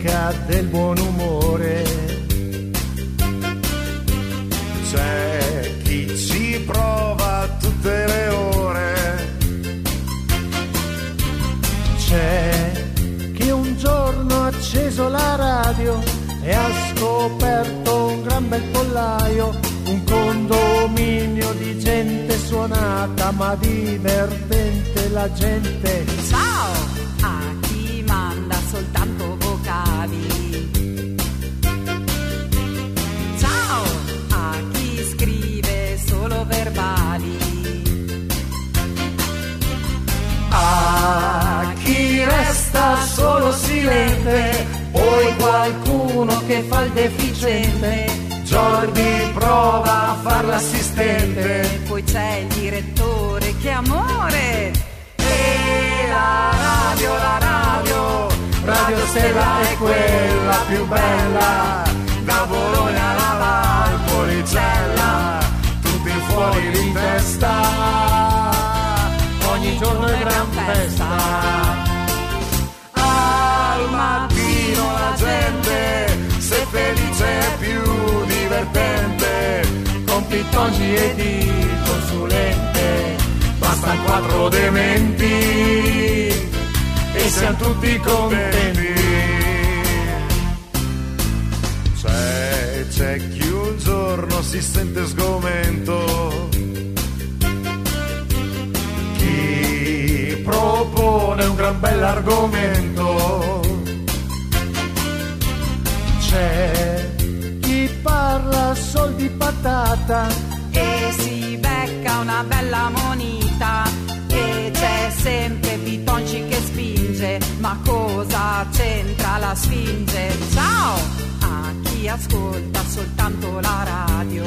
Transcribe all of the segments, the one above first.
Cerca del buon umore. C'è chi ci prova tutte le ore. C'è chi un giorno ha acceso la radio e ha scoperto un gran bel pollaio, un condominio di gente suonata ma divertente la gente. Ciao! Verbali. A chi resta solo silente, poi qualcuno che fa il deficiente. Jordi prova a far l'assistente. Poi c'è il direttore, che amore! E la radio, la radio, Radio Stella è quella più bella. Da Bologna alla Valpolicella, fuori di testa. Ogni giorno è gran festa. Al mattino la gente, se felice è più divertente. Con pittongi ed il consulente, basta quattro dementi e siamo tutti contenti. Giorno si sente sgomento, chi propone un gran bell'argomento. C'è chi parla sol di patata E si becca una bella monita. E c'è sempre Pitonci che spinge. Ma cosa c'entra la sfinge? Ciao! A chi ascolta soltanto la radio.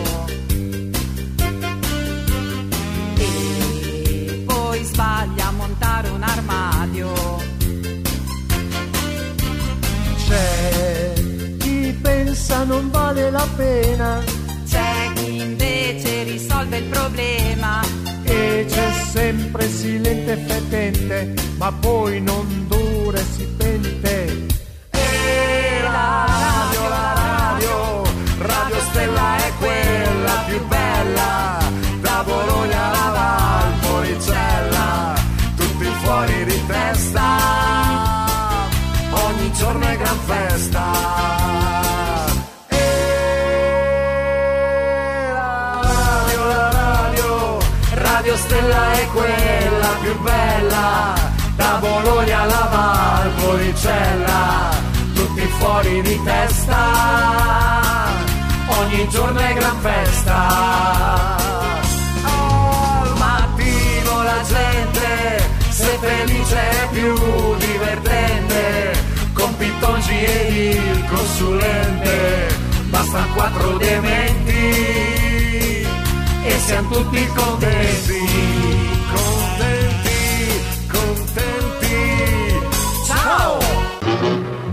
E poi sbaglia a montare un armadio. C'è chi pensa non vale la pena C'è chi invece risolve il problema. Sempre silente e fetente, ma poi non dura e si pente. E la radio, la radio, Radio Stella è quella più bella, da Bologna alla Valpolicella, tutti fuori di testa, ogni giorno è gran festa. Radio Stella è quella più bella, da Bologna alla Valpolicella, tutti fuori di testa, ogni giorno è gran festa. Al mattino la gente, se felice è più divertente, con Pittongi e il consulente, basta quattro dementi e siamo tutti contenti,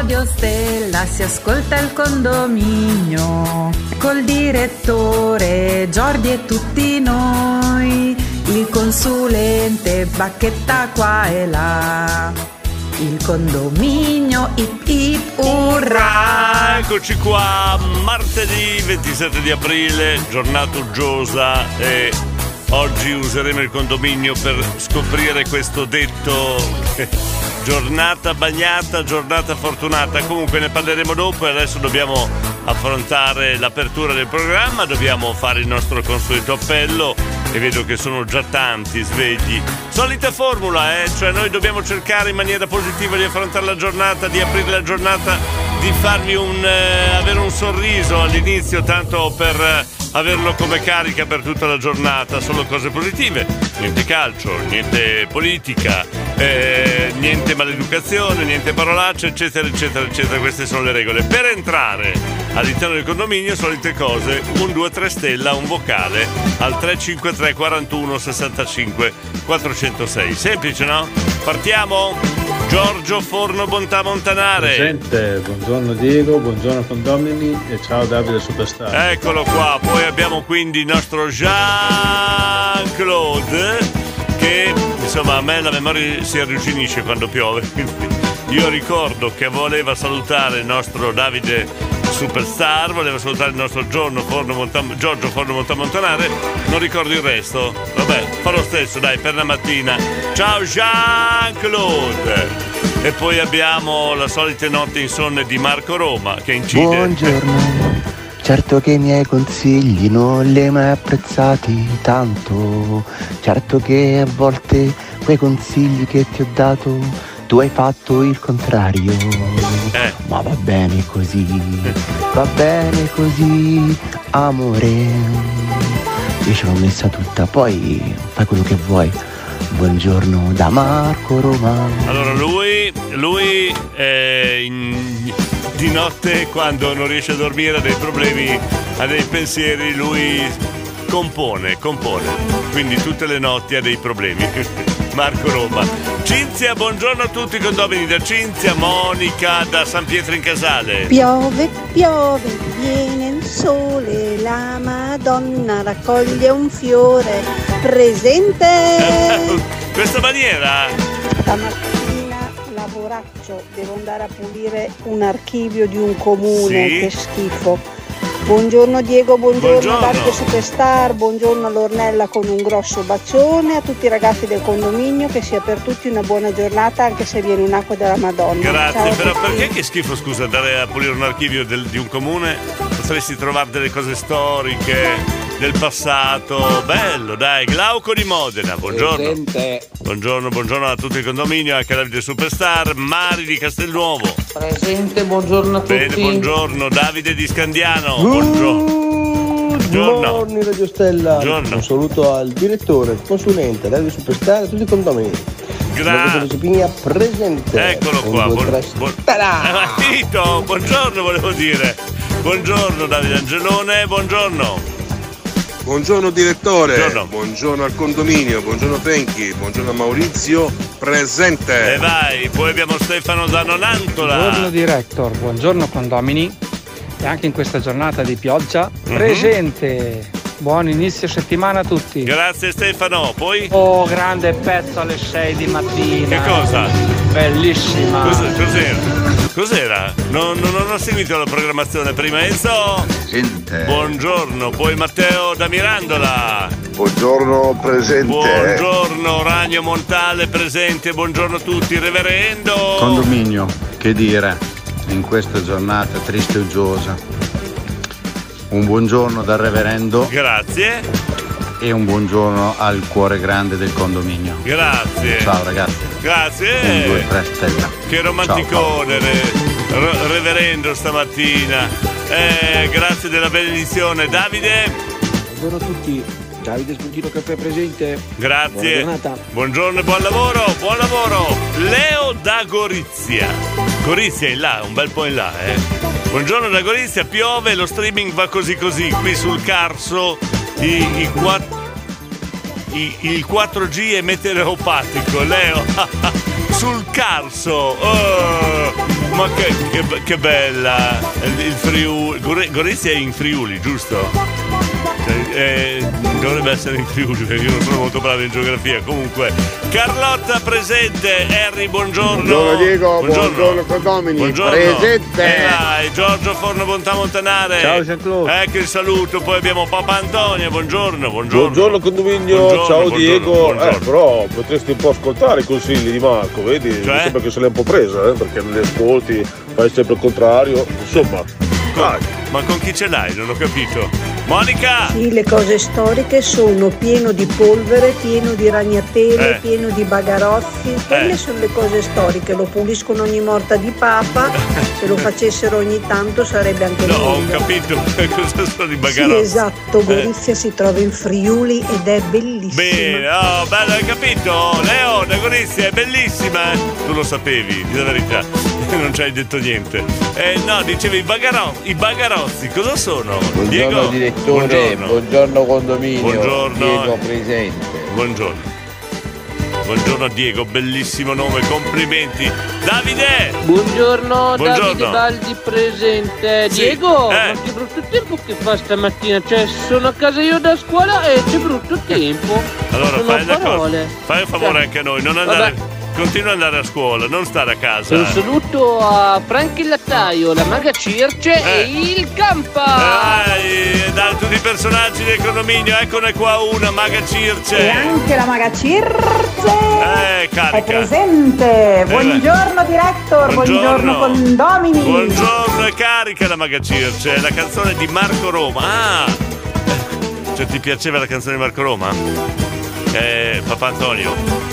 Radio Stella si ascolta il condominio col direttore Giordi e tutti noi, il consulente bacchetta qua e là. il condominio, ip ip urrà. Eccoci qua, martedì 27 di aprile, giornata uggiosa e oggi useremo il condominio per scoprire questo detto. Giornata bagnata, giornata fortunata. Comunque ne parleremo dopo e adesso dobbiamo affrontare l'apertura del programma, dobbiamo fare il nostro consueto appello e vedo che sono già tanti svegli. Solita formula, eh? Cioè noi dobbiamo cercare in maniera positiva di affrontare la giornata, di aprire la giornata, di farvi un eh, avere un sorriso all'inizio, tanto per eh, averlo come carica per tutta la giornata, solo cose positive. Niente calcio, niente politica, eh, niente maleducazione, niente parolacce, eccetera, eccetera, eccetera. Queste sono le regole. Per entrare all'interno del condominio, solite cose, un 2-3 stella, un vocale al 353 41 65 406. Semplice, no? Partiamo? Giorgio Forno Bontà Montanare. Presente, buongiorno Diego, buongiorno condomini e ciao Davide Superstar. Eccolo qua, poi abbiamo quindi il nostro Jean-Claude che insomma a me la memoria si arrugginisce quando piove. Io ricordo che voleva salutare il nostro Davide Superstar, voleva salutare il nostro Giorno Forno Montam- Giorgio Forno Montamontanare, non ricordo il resto. Vabbè, fa lo stesso, dai, per la mattina. Ciao Jean-Claude! E poi abbiamo la solita notte insonne di Marco Roma che incide. Buongiorno, certo che i miei consigli non li hai mai apprezzati tanto, certo che a volte quei consigli che ti ho dato tu hai fatto il contrario, Eh. ma va bene così, va bene così, amore, io ce l'ho messa tutta, poi fai quello che vuoi, buongiorno da Marco Roma. Allora lui, lui eh, in- di notte quando non riesce a dormire ha dei problemi, ha dei pensieri, lui compone, compone. Quindi tutte le notti ha dei problemi. Marco Roma. Cinzia, buongiorno a tutti i condomini da Cinzia, Monica da San Pietro in Casale. Piove, piove, viene il sole, la Madonna raccoglie un fiore. Presente! Questa maniera Stamattina lavoraccio, devo andare a pulire un archivio di un comune, Sì. che schifo. Buongiorno Diego, buongiorno, Buongiorno. Superstar, buongiorno a Lornella con un grosso bacione, a tutti i ragazzi del condominio, che sia per tutti una buona giornata anche se viene un'acqua della Madonna. Ciao Grazie, a però perché che schifo scusa andare a pulire un archivio del- di un comune? Potresti trovare delle cose storiche del passato. Bello, dai, Glauco di Modena, buongiorno. Buongiorno, buongiorno a tutto il condominio, anche a Davide Superstar, Mari di Castelnuovo. Presente, buongiorno a tutti. Bene, buongiorno, Davide di Scandiano. Buongiorno. Buongiorno. Buongiorno Radio Stella. Buongiorno. Un saluto al direttore, consulente, Radio Superstar e tutti i condomini. Gra- Marco Giuseppini presente. Eccolo qua. buon-! Eh, Tito, buongiorno volevo dire. Buongiorno Davide Angelone, buongiorno. Buongiorno direttore, Buongiorno. buongiorno al condominio, buongiorno Franchi, buongiorno a Maurizio, presente. E vai, poi abbiamo Stefano da Nonantola. Buongiorno director, buongiorno condomini e anche in questa giornata di pioggia Mhm. presente. Buon inizio settimana a tutti. Grazie Stefano, poi? Oh, grande pezzo alle 6 di mattina. Che cosa? Bellissima. Cos- cos'era? Cos'era? Non, non- non ho seguito la programmazione prima. Enzo? Buongiorno, poi Matteo da Mirandola. Buongiorno presente. Buongiorno Ragno Montale presente, buongiorno a tutti, reverendo. Condominio, che dire, in questa giornata triste e uggiosa. Un buongiorno dal reverendo Grazie, e un buongiorno al cuore grande del condominio. grazie. Ciao ragazzi. Grazie. Un, due, tre stella. Che romanticone, re- re- reverendo stamattina. Eh, grazie della benedizione. Davide? Buongiorno a tutti, Davide Spuntino Caffè presente. Grazie. Buongiorno e buon lavoro, buon lavoro. Leo da Gorizia. Gorizia è in là, un bel po' in là, eh. Buongiorno da Gorizia, piove, lo streaming va così così. Qui sul Carso i, i quatt- i- il 4G è meteoropatico, Leo. sul Carso. Oh, ma che, che- che bella. Il, Friuli. Gori- Gorizia è in Friuli, giusto? Cioè, eh, dovrebbe essere in Friuli perché io non sono molto bravo in geografia. Comunque, Carlotta presente, Harry, buongiorno. Buongiorno Diego, buongiorno condomini, Buongiorno. presente. E dai, Giorgio Forno Bontà Montanare. Ciao, Jean-Claude. Ecco il saluto, poi abbiamo Papa Antonio, buongiorno, buongiorno. Buongiorno condominio, Buongiorno, ciao buongiorno, Diego. buongiorno. Eh, però potresti un po' ascoltare i consigli di Marco, vedi? Cioè? Mi sembra che se l'è un po' presa, eh, perché non li ascolti, fai sempre il contrario. Insomma, dai. Ma con chi ce l'hai? Non ho capito. Monica! Sì, le cose storiche sono pieno di polvere, pieno di ragnatele, Eh. pieno di bagarozzi. Quelle sono le cose storiche, lo puliscono ogni morta di papa. Se lo facessero ogni tanto sarebbe anche No, ho meglio. capito cosa sono i Sì, bagarozzi. esatto, Eh. Gorizia si trova in Friuli ed è bellissima. Bene, oh, bello, hai capito? Leone, Gorizia, è bellissima. eh? Tu lo sapevi, di la verità. Non ci hai detto niente. Eh, no, dicevi i, bagaro- i bagarozzi, cosa sono? Buongiorno Diego? direttore, Buongiorno. buongiorno condominio. Buongiorno. Diego presente. Buongiorno. Buongiorno Diego, bellissimo nome, complimenti. Davide! Buongiorno, Buongiorno. Davide Baldi presente. Sì, Diego, eh. ma che brutto tempo che fa stamattina. Cioè, sono a casa io da scuola e c'è brutto tempo. Allora Sono fai una parole. cosa, fai un favore Cioè, anche a noi, non andare, vabbè. Continua ad andare a scuola, non stare a casa. Un saluto a Frank il Lattaio, la Maga Circe Eh. e il Campa. Dai, da tutti i personaggi del condominio, eccone qua una, Maga Circe. E anche la maga Circe Eh, è carica. presente. Buongiorno director, buongiorno, condomini. Buongiorno e carica la Maga Circe, è la canzone di Marco Roma. Ah! Cioè ti piaceva la canzone di Marco Roma? Eh, papà Antonio.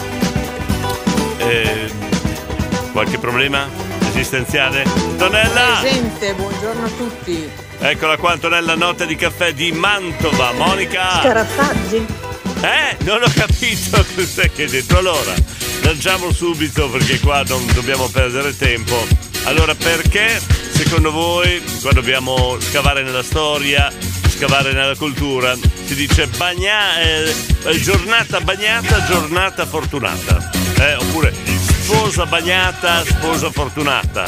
Qualche problema esistenziale? Tonella! Presente, buongiorno a tutti. Eccola qua Antonella, notte di caffè di Mantova. Monica! Scarafaggi. Eh, non ho capito cos'è che hai detto. Allora, lanciamo subito perché qua non dobbiamo perdere tempo. Allora, perché secondo voi, qua dobbiamo scavare nella storia, scavare nella cultura, si dice bagna, eh, eh, giornata bagnata, giornata fortunata? Eh, oppure sposa bagnata, sposa fortunata?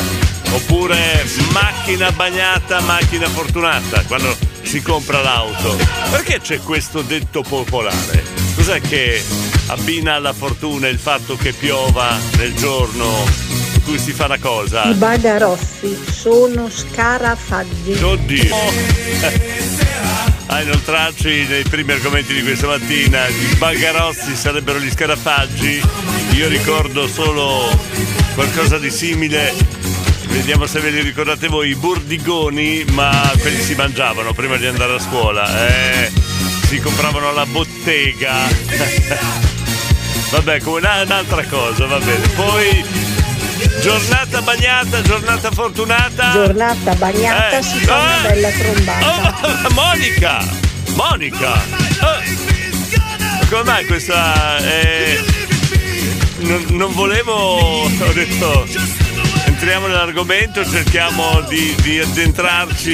Oppure macchina bagnata, macchina fortunata? Quando si compra l'auto. Perché c'è questo detto popolare? Cos'è che abbina alla fortuna il fatto che piova nel giorno in cui si fa una cosa? I bagarozzi sono scarafaggi. Oddio! A inoltrarci nei primi argomenti di questa mattina, i bagarozzi sarebbero gli scarafaggi. Io ricordo solo qualcosa di simile. Vediamo se ve li ricordate voi, i burdigoni, ma quelli si mangiavano prima di andare a scuola. Eh, si compravano alla bottega. Vabbè, come una- un'altra cosa, va bene. Poi giornata bagnata, giornata fortunata. Giornata bagnata Eh, si fa una ah! bella trombata. Oh, Monica! Monica! Eh, come mai questa... eh, non, non volevo... Ho detto... Entriamo nell'argomento, cerchiamo di, di addentrarci,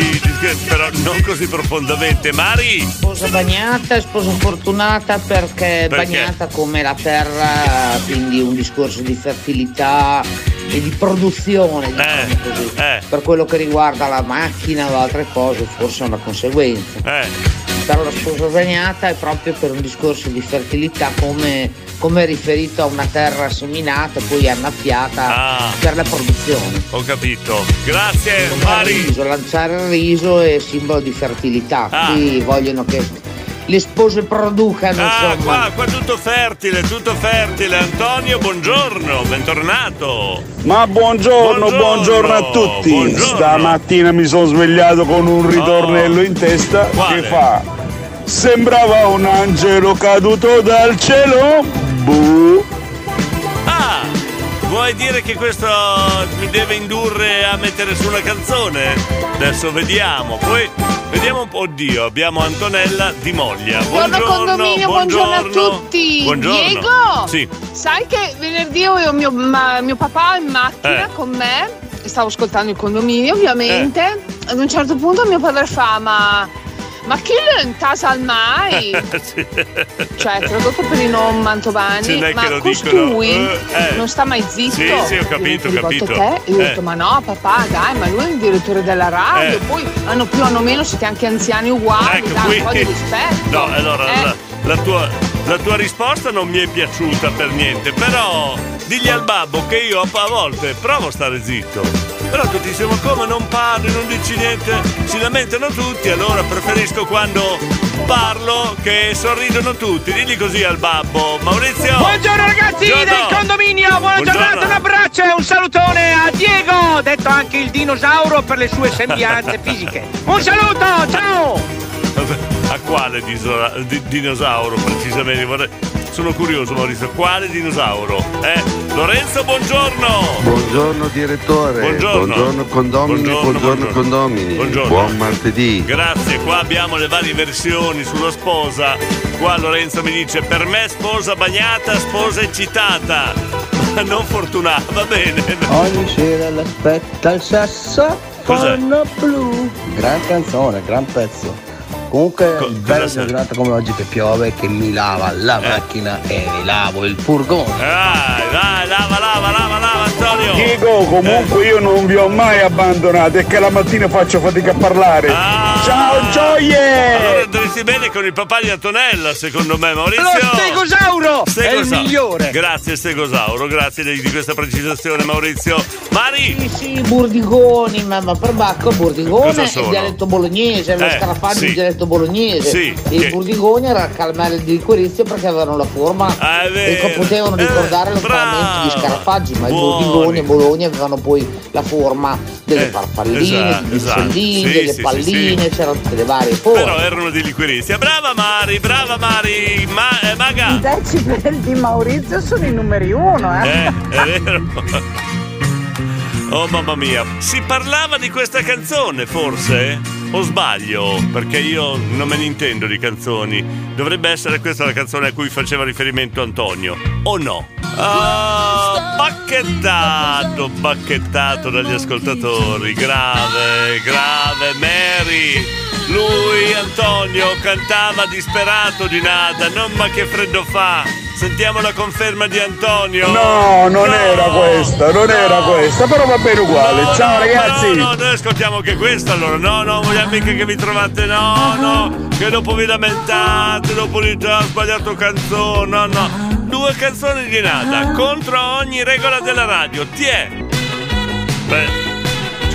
però non così profondamente. Mari! Sposa bagnata sposa fortunata perché, Perché? bagnata come la terra, quindi un discorso di fertilità e di produzione, diciamo così. eh. Per quello che riguarda la macchina o altre cose, forse è una conseguenza. Eh. Per la sposa bagnata è proprio per un discorso di fertilità come, come riferito a una terra seminata e poi annaffiata Ah. per la produzione. Ho capito. Grazie, Mari! riso, lanciare il riso è simbolo di fertilità, Ah. qui vogliono che le spose producano, Ah, insomma. qua, qua tutto fertile, tutto fertile. Antonio, buongiorno, bentornato. Ma buongiorno, Buongiorno, buongiorno, a tutti. buongiorno. Stamattina mi sono svegliato con un ritornello in testa Quale? che fa. Sembrava un angelo caduto dal cielo. Buh. Vuoi dire che questo mi deve indurre a mettere su una canzone? Adesso vediamo, poi vediamo un po'. Oddio, abbiamo Antonella di Moglia. Buongiorno Buongiorno, condominio, buongiorno, a tutti. Buongiorno. Diego, Sì. sai che venerdì avevo mio, ma- mio papà in macchina Eh. con me, stavo ascoltando il condominio ovviamente, ad un certo punto mio padre fa ma... Ma chi lo intasa mai? Sì. Cioè, tradotto per i non mantovani, non ma costui. Eh, eh. non sta mai zitto. Sì, sì, ho capito, ho capito. Te? Io ho detto, Eh. ma no, papà, dai, ma lui è il direttore della radio. Eh. Poi hanno più, hanno meno, siete anche anziani uguali. Ecco, dai, qui- un po' di rispetto. No, allora Eh. la, la tua, la tua risposta non mi è piaciuta per niente, però digli al babbo che io a volte provo a stare zitto. Però tutti diciamo come non parli, non dici niente, si lamentano tutti, allora preferisco quando parlo che sorridono tutti. Digli così al babbo. Maurizio! Buongiorno ragazzi Buongiorno. del condominio, buona Buongiorno. giornata, un abbraccio e un salutone a Diego, detto anche il dinosauro per le sue sembianze fisiche. Un saluto, ciao! A quale dinosauro precisamente? Sono curioso Maurizio, quale dinosauro? Eh? Lorenzo, buongiorno! Buongiorno direttore, Buongiorno. condomini, Buongiorno, buongiorno, buongiorno. condomini. Buongiorno. Buon martedì. Grazie, qua abbiamo le varie versioni sulla sposa. Qua Lorenzo mi dice per me sposa bagnata, sposa eccitata. Ma non fortunata, va bene. Ogni sera l'aspetta il sesso Cos'è? blu. Gran canzone, gran pezzo. Comunque, Co- una giornata come oggi che piove, che mi lava la macchina e mi lavo il furgone. Dai, dai, lava, lava, lava, lava, Antonio. Diego, comunque io non vi ho mai abbandonato, è che la mattina faccio fatica a parlare. Ciao gioie! Allora andresti bene con il papà di Antonella, secondo me, Maurizio. Lo stegosauro è il Stegosauro. migliore. Grazie, Stegosauro, grazie di, di questa precisazione, Maurizio. Mari! Sì, sì, burdigoni, ma, ma per Bacco burdigone è il dialetto bolognese, lo Eh, scarafaggio sì. è il dialetto bolognese. Sì, E che- i burdigoni era calmare di Quirizio perché avevano la forma Ah, e potevano ricordare lo brava. paramento di scarafaggi, ma Buoni. i burdigoni e Bologna avevano poi la forma delle Eh, farfalline, esatto, degli esatto. uccellini, Sì, delle sì, palline, sì. c'erano tutte le varie forme. Però erano di liquirizia. Brava Mari, brava Mari! Ma, eh, Maga! I decibel di Maurizio sono i numeri uno, eh. Eh, è vero. Oh mamma mia, si parlava di questa canzone forse? O sbaglio? Perché io non me ne intendo di canzoni. Dovrebbe essere questa la canzone a cui faceva riferimento Antonio. O no? Ah, bacchettato, bacchettato dagli ascoltatori. Grave, grave, Mary. Lui, Antonio, cantava disperato di nada. Non ma che freddo fa. Sentiamo la conferma di Antonio. No, non era questa, non era questa, però va bene uguale. No, Ciao no, ragazzi! No, no, noi ascoltiamo anche questo allora. No, no, vogliamo mica che vi trovate. No, no, che dopo vi lamentate, dopo dite ha sbagliato canzone. No, no. Due canzoni di nada contro ogni regola della radio. Ti è. Beh,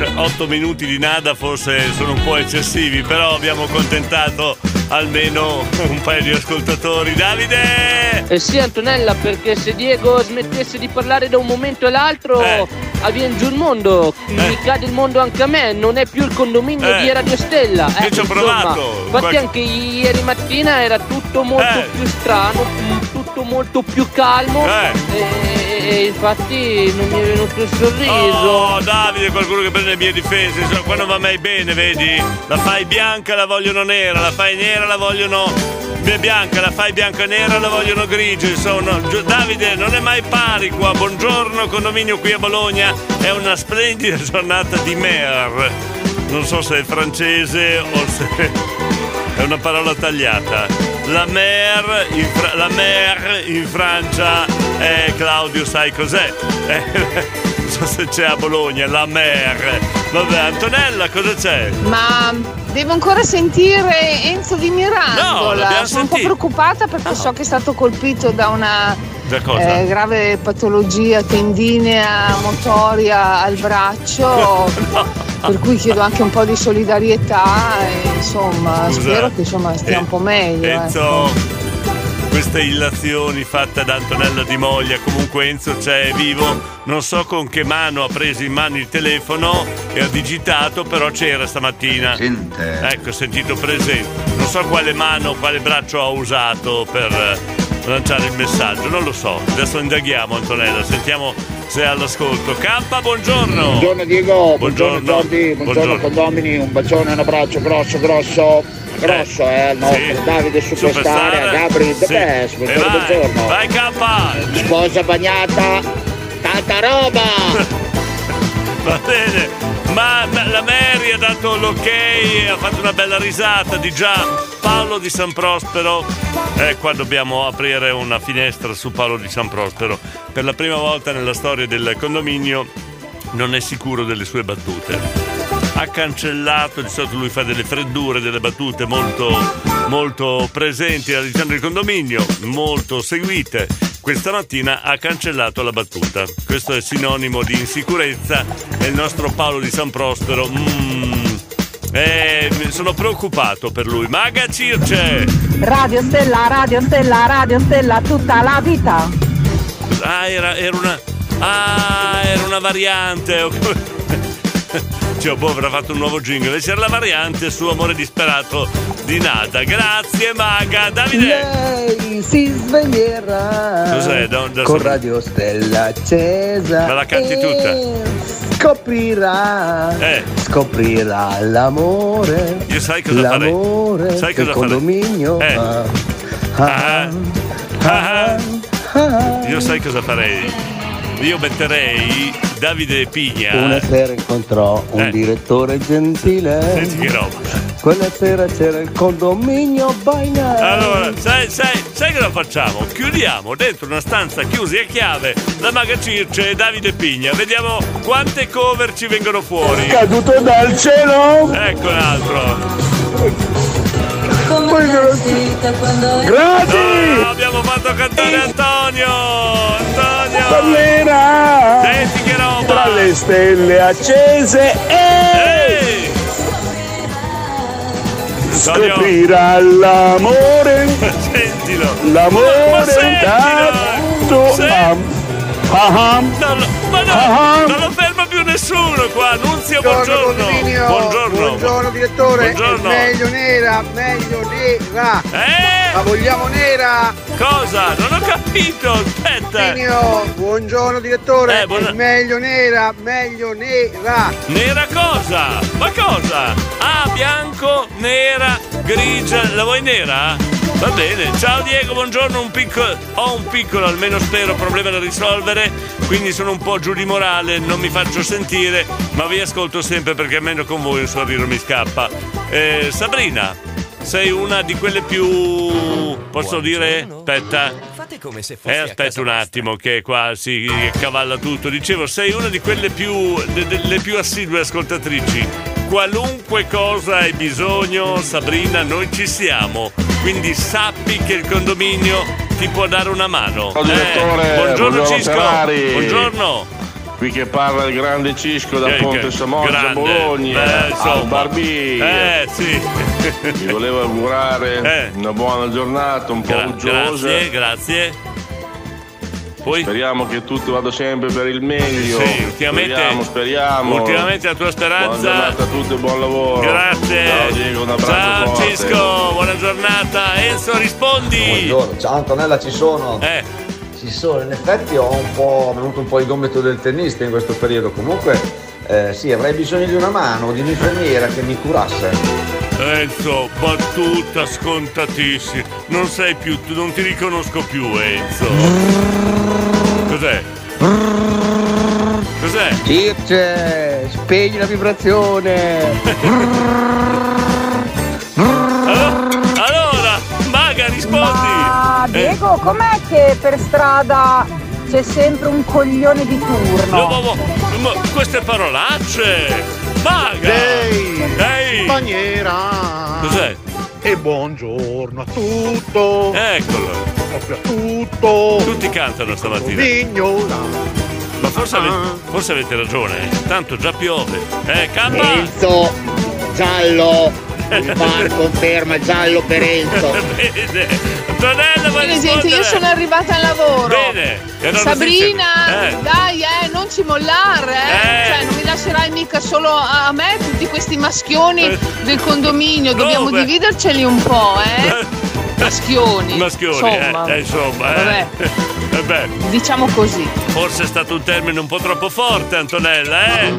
cioè, otto minuti di nada forse sono un po' eccessivi, però abbiamo contentato almeno un paio di ascoltatori. Davide! Eh sì Antonella, perché se Diego smettesse di parlare da un momento all'altro Eh. avviene giù il mondo, mi cade il mondo anche a me, non è più il condominio Eh. di Radio Stella. Io Eh, ci ho provato. Infatti Qualche- anche ieri mattina era tutto molto Eh. più strano, tutto molto più calmo Eh. E, infatti non mi è venuto il sorriso. Oh, Davide, qualcuno che prende le mie difese. Insomma, Quando va mai bene, vedi? La fai bianca, la vogliono nera. La fai nera, la vogliono bianca. La fai bianca nera, la vogliono grigia. Insomma, Davide, non è mai pari qua. Buongiorno, condominio qui a Bologna. È una splendida giornata di mer. Non so se è francese o se è una parola tagliata. La mer in, Fra- la mer in Francia è Claudio, sai cos'è? Eh, so se c'è a Bologna, la mer. Vabbè, Antonella, cosa c'è? Ma devo ancora sentire Enzo di No, Mirandola. l'abbiamo Sono un po' sentito. preoccupata perché so che è stato colpito da una eh, grave patologia tendinea motoria al braccio. Per cui chiedo anche un po' di solidarietà e insomma Scusa, spero che insomma stia eh, un po' meglio. ecco. Queste illazioni fatte da Antonella Di Moglia, comunque Enzo c'è è vivo, non so con che mano ha preso in mano il telefono e ha digitato, però c'era stamattina. Sente. Ecco, sentito presente. Non so quale mano, quale braccio ha usato per lanciare il messaggio, non lo so. Adesso indaghiamo Antonella, sentiamo se è all'ascolto. K, buongiorno. Buongiorno Diego, buongiorno, Buongiorno. Jordi, buongiorno, Buongiorno. condomini, un bacione, un abbraccio grosso, grosso, grosso, eh, il nostro sì. Davide Superstar, Superstar. Gabri The Sì. Best, E buongiorno, vai, buongiorno. vai K. Sposa bagnata, tanta roba! Va bene, ma la Mary ha dato l'ok, ha fatto una bella risata di già. Paolo di San Prospero. E qua dobbiamo aprire una finestra su Paolo di San Prospero. Per la prima volta nella storia del condominio non è sicuro delle sue battute. Ha cancellato, di solito lui fa delle freddure, delle battute molto, molto presenti all'interno del condominio, molto seguite. Questa mattina ha cancellato la battuta. Questo è sinonimo di insicurezza e il nostro Paolo di San Prospero. mm, eh, sono preoccupato per lui. Maga Circe! Radio Stella, Radio Stella, Radio Stella tutta la vita. Ah, era, era una. Ah, era una variante. Cioè, boh, avrà fatto un nuovo jingle. E c'era la variante su Amore disperato di Nada. Grazie, Maga. Davide! Lei si sveglierà Cos'è? Da- da- con Radio Stella accesa. Me la canti tutta. Scoprirà, Eh. scoprirà l'amore. Io sai cosa farei? l'amore Sai del cosa farei? condominio. Eh. Ah, Ah, ah, ah. Io sai cosa farei? Io metterei Davide Pigna. Una sera incontrò un Eh. direttore gentile. Senti che roba. Quella sera c'era il condominio night. Allora, sai, sai, sai cosa facciamo? Chiudiamo dentro una stanza chiusi a chiave la Maga Circe e Davide Pigna. Vediamo quante cover ci vengono fuori. Caduto dal cielo. Ecco un altro. Grazie. No, abbiamo fatto cantare Antonio! Antonio! Parlerà Senti che roba! tra le stelle accese e scoprirà l'amore. Sentilo! L'amore Ma sentilo! dato Sì. Ah, ah. Non lo, ma no, Ah. non lo ferma più nessuno qua! Nunzio, buongiorno! condominio. Buongiorno! Buongiorno, direttore. Buongiorno. È meglio nera, meglio nera. Eh? La vogliamo nera. Cosa? Non ho capito! Aspetta! Condominio. Buongiorno direttore. Eh, buona- È meglio nera, meglio nera. Nera cosa? Ma cosa? Ah, bianco, nera, grigia. La vuoi nera? Va bene. Ciao Diego, buongiorno. Un piccolo, ho un piccolo, almeno spero, problema da risolvere. Quindi sono un po' giù di morale, non mi faccio sentire, ma vi ascolto sempre perché almeno con voi un sorriso mi scappa. Eh, Sabrina, sei una di quelle più. Posso dire? Aspetta. Fate come se Eh, fosse a aspetta un attimo che qua si cavalla tutto. Dicevo, sei una di quelle più de- delle più assidue ascoltatrici. Qualunque cosa hai bisogno, Sabrina, noi ci siamo. Quindi sappi che il condominio ti può dare una mano. Ciao direttore, Eh, buongiorno, buongiorno Cisco. Ferrari. Buongiorno. Qui che parla il grande Cisco da Eh, Ponte Samoggia, grande. Bologna, insomma. al Barbì. Eh, sì. Vi volevo augurare Eh. una buona giornata, un po' Gra- uggiosa. grazie, grazie. Poi? Speriamo che tutto vada sempre per il meglio. Sì, ultimamente- Speriamo, speriamo. ultimamente la tua speranza- Buona giornata a tutti e buon lavoro. Grazie. Ciao Diego, un abbraccio Ciao forte. Cisco, buona giornata. Enzo, rispondi. Buongiorno, ciao Antonella, ci sono. Eh. Ci sono, in effetti ho un po' venuto un po' il gomito del tennista in questo periodo. Comunque, eh, sì, avrei bisogno di una mano, di un'infermiera che mi curasse. Enzo, battuta scontatissima. Non sei più, tu non ti riconosco più, Enzo. Cos'è? Cos'è? Circe, spegni la vibrazione. Ma Eh, Diego, com'è che per strada c'è sempre un coglione di turno? no, ma- ma- ma queste parolacce. Maga. Ehi, Ehi. Spagniera. Cos'è? E buongiorno a tutto. Eccolo. Proprio a tutto. Tutti cantano stamattina. Vignola. Ma forse, ave- forse avete ragione, tanto già piove. Eh, campa! Enzo, giallo. Il VAR conferma giallo per Enzo. Bene. Antonella, vuoi Bene gente, io sono arrivata al lavoro. Bene. Allora Sabrina, eh. dai, eh, non ci mollare, eh. Eh. Cioè, non mi lascerai mica solo a me tutti questi maschioni Eh. del condominio. Dobbiamo beh. dividerceli un po', eh. Maschioni. Maschioni, Insomma. eh, eh, insomma, eh. Vabbè. Eh beh, Diciamo così. forse è stato un termine un po' troppo forte, Antonella, eh?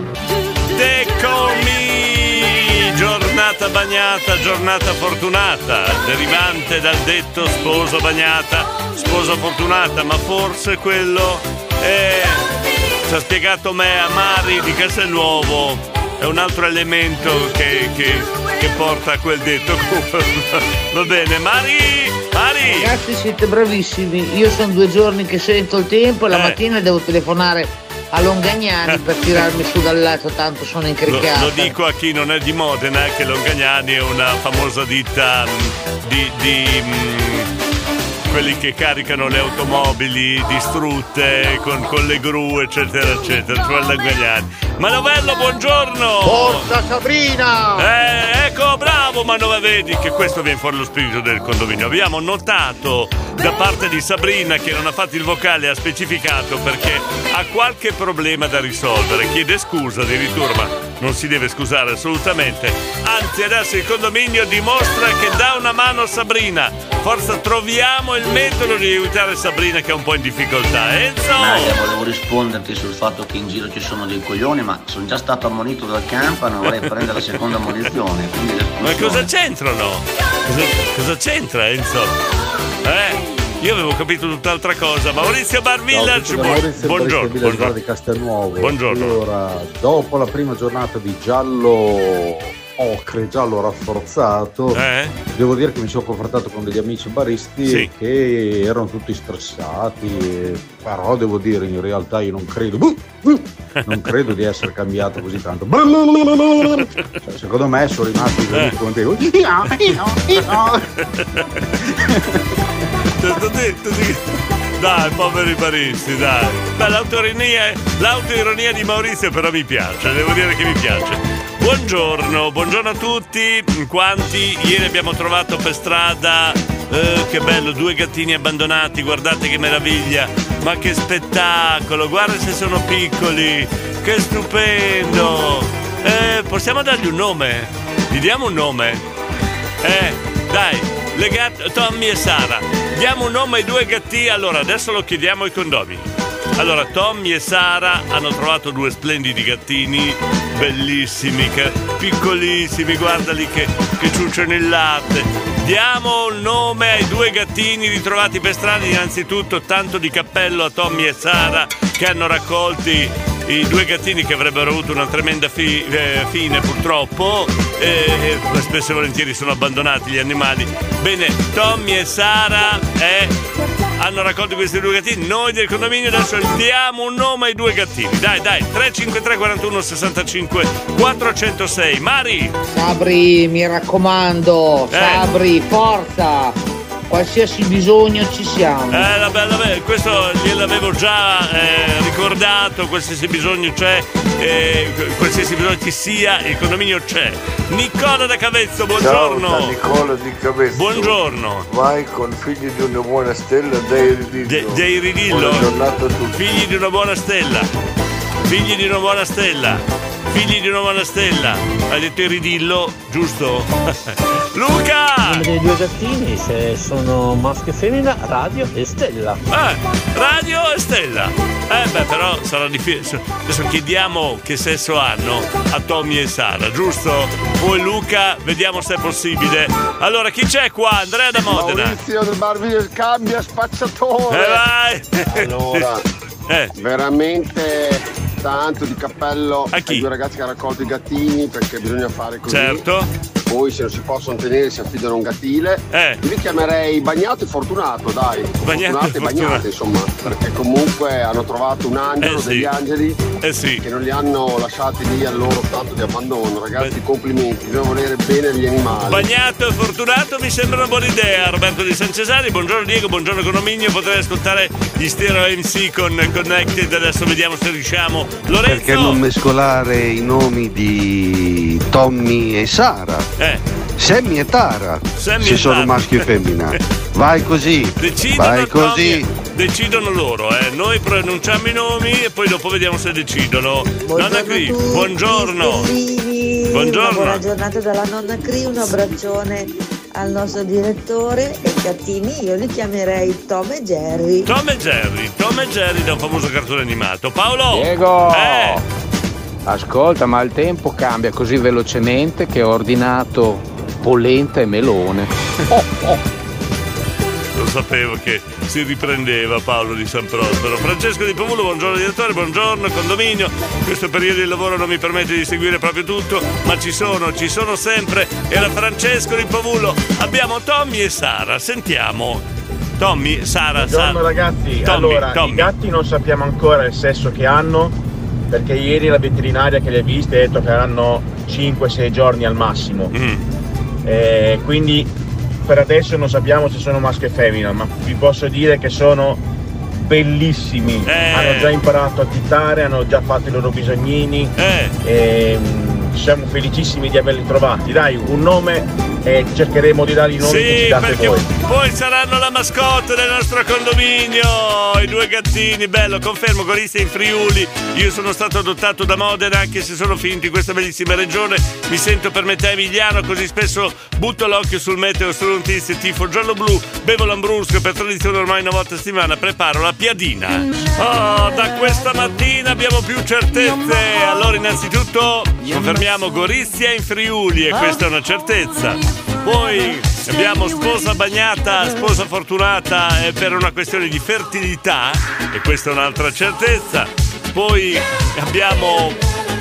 Giornata bagnata, giornata fortunata, derivante dal detto sposa bagnata, sposa fortunata, ma forse quello è ci ha spiegato me a Mari di Castelnuovo. È un altro elemento che, che- che porta a quel detto. Va bene, Mari! Mari! Ragazzi siete bravissimi, io sono due giorni che sento il tempo e la Eh. mattina devo telefonare a Longagnani per tirarmi su dal letto, tanto sono Lo, incricata. lo dico a chi non è di Modena che Longagnani è una famosa ditta mh, di, di, mh, quelli che caricano le automobili distrutte con, con le gru eccetera eccetera cioè Longagnani Manovello buongiorno Forza Sabrina! eh, ecco, bravo Manova, vedi che questo viene fuori lo spirito del condominio. Abbiamo notato da parte di Sabrina che non ha fatto il vocale, ha specificato perché ha qualche problema da risolvere. Chiede scusa addirittura, ma non si deve scusare assolutamente. Anzi, adesso il condominio dimostra che dà una mano a Sabrina. Forza, troviamo il metodo di aiutare Sabrina che è un po' in difficoltà. Enzo! Maria, volevo risponderti sul fatto che in giro ci sono dei coglioni, ma sono già stato ammonito dal campo e non vorrei prendere la seconda ammonizione. Ma cosa c'entrano? Cosa, cosa c'entra Enzo? Eh? Io avevo capito tutt'altra cosa. Maurizio Bar Village, Ciao, buon- Maurizio buongiorno. Village buongiorno. di Castelnuovo. Buongiorno. Allora, dopo la prima giornata di giallo ocre, giallo rafforzato, Eh? devo dire che mi sono confrontato con degli amici baristi Sì. che erano tutti stressati, però devo dire in realtà io non credo, non credo di essere cambiato così tanto. Cioè, secondo me sono rimasti Eh. così come te. Tutti- tutti- Dai, poveri baristi, dai. Beh, l'autoironia, l'autoironia di Maurizio però mi piace, devo dire che mi piace. Buongiorno, buongiorno a tutti. Quanti ieri abbiamo trovato per strada? eh, che bello, due gattini abbandonati, guardate che meraviglia. Ma che spettacolo, guarda se sono piccoli. Che stupendo. Eh, possiamo dargli un nome? Gli diamo un nome? Eh, dai, le gatte, Tommy e Sara. Diamo un nome ai due gatti. Allora, adesso lo chiediamo ai condomini. Allora, Tommy e Sara hanno trovato due splendidi gattini, bellissimi, piccolissimi, guardali che, che ciucciano il latte. Diamo un nome ai due gattini ritrovati per strada. Innanzitutto, tanto di cappello a Tommy e Sara che hanno raccolti i due gattini che avrebbero avuto una tremenda fi- eh, fine purtroppo e e spesso e volentieri sono abbandonati gli animali bene Tommy e Sara eh, hanno raccolto questi due gattini noi del condominio adesso diamo un nome ai due gattini dai dai 353 41 65 406 Mari Sabri, mi raccomando, Eh. Sabri, forza! Qualsiasi bisogno ci siamo. Eh, vabbè, vabbè, questo gliel'avevo già eh, ricordato, qualsiasi bisogno c'è, eh, qualsiasi bisogno ci sia, il condominio c'è. Nicola da Cavezzo, buongiorno. Ciao, da Nicola di Cavezzo. Buongiorno. Vai con figli di una buona stella dei Ridillo. De- dei Ridillo. Buona giornata a tutti. Figli di una buona stella. Figli di una buona stella. Figli di una buona stella. Hai detto il ridillo, giusto? Luca! dei due gattini, se sono maschio e femmina, radio e stella. Eh, radio e stella. Eh beh, però sarà difficile. Adesso chiediamo che sesso hanno a Tommy e Sara, giusto? Poi Luca, vediamo se è possibile. Allora, chi c'è qua? Andrea da Modena. Maurizio del Barbier cambia spacciatore. Eh vai! Allora, Eh. veramente tanto di cappello A chi? ai due ragazzi che hanno raccolto i gattini perché bisogna fare così. Certo. Poi se non si possono tenere si affidano a un gattile. Eh. Io li chiamerei bagnato e fortunato, dai. Bagnato fortunato e bagnate, fortunato. insomma. Perché comunque hanno trovato un angelo, Eh sì. degli angeli Eh sì. che non li hanno lasciati lì al loro stato di abbandono. Ragazzi, complimenti, bisogna volere bene agli animali. Bagnato e fortunato mi sembra una buona idea. Roberto di San Cesari, buongiorno Diego, buongiorno Econominio. Potrei ascoltare gli stereo MC con Connected. Adesso vediamo se riusciamo. Lorenzo. Perché non mescolare i nomi di Tommy e Sara? Eh. Sammy e Tara. Sammy se e sono Tara. maschio e femmina. Vai così. Decidono, Vai così. Tommy, decidono loro, eh. Noi pronunciamo i nomi e poi dopo vediamo se decidono. Nonna Cri, buongiorno. Una Buongiorno. buona giornata dalla nonna Cri, un abbraccione al nostro direttore e i gattini io li chiamerei Tom e Jerry. Tom e Jerry, Tom e Jerry da un famoso cartone animato. Paolo! Diego! Eh, Ascolta, ma il tempo cambia così velocemente che ho ordinato polenta e melone. Oh, oh. lo sapevo che si riprendeva Paolo di San Prospero. Francesco di Pomulo, buongiorno direttore, buongiorno condominio. Questo periodo di lavoro non mi permette di seguire proprio tutto, ma ci sono, ci sono sempre. Era Francesco di Pomulo. Abbiamo Tommy e Sara, sentiamo. Tommy, Sara, Buongiorno Sara. ragazzi, Tommy, allora Tommy. i gatti non sappiamo ancora il sesso che hanno perché ieri la veterinaria che li ha visti ha detto che hanno 5-6 giorni al massimo. Mm. Eh, quindi per adesso non sappiamo se sono maschio e femmina, ma vi posso dire che sono bellissimi. Eh. Hanno già imparato a titare, hanno già fatto i loro bisognini. Eh. E, mm, siamo felicissimi di averli trovati. Dai, un nome e cercheremo di dargli ci Sì, perché voi. poi saranno la mascotte del nostro condominio, i due gattini, bello, confermo, Gorizia in Friuli, io sono stato adottato da Modena anche se sono finito in questa bellissima regione, mi sento per metà emiliano, così spesso butto l'occhio sul meteo, notizie, tifo giallo-blu, bevo lambrusco e per tradizione ormai una volta a settimana preparo la piadina. Oh, da questa mattina abbiamo più certezze, allora innanzitutto confermiamo Gorizia in Friuli e questa è una certezza. Poi abbiamo sposa bagnata, sposa fortunata per una questione di fertilità e questa è un'altra certezza. Poi abbiamo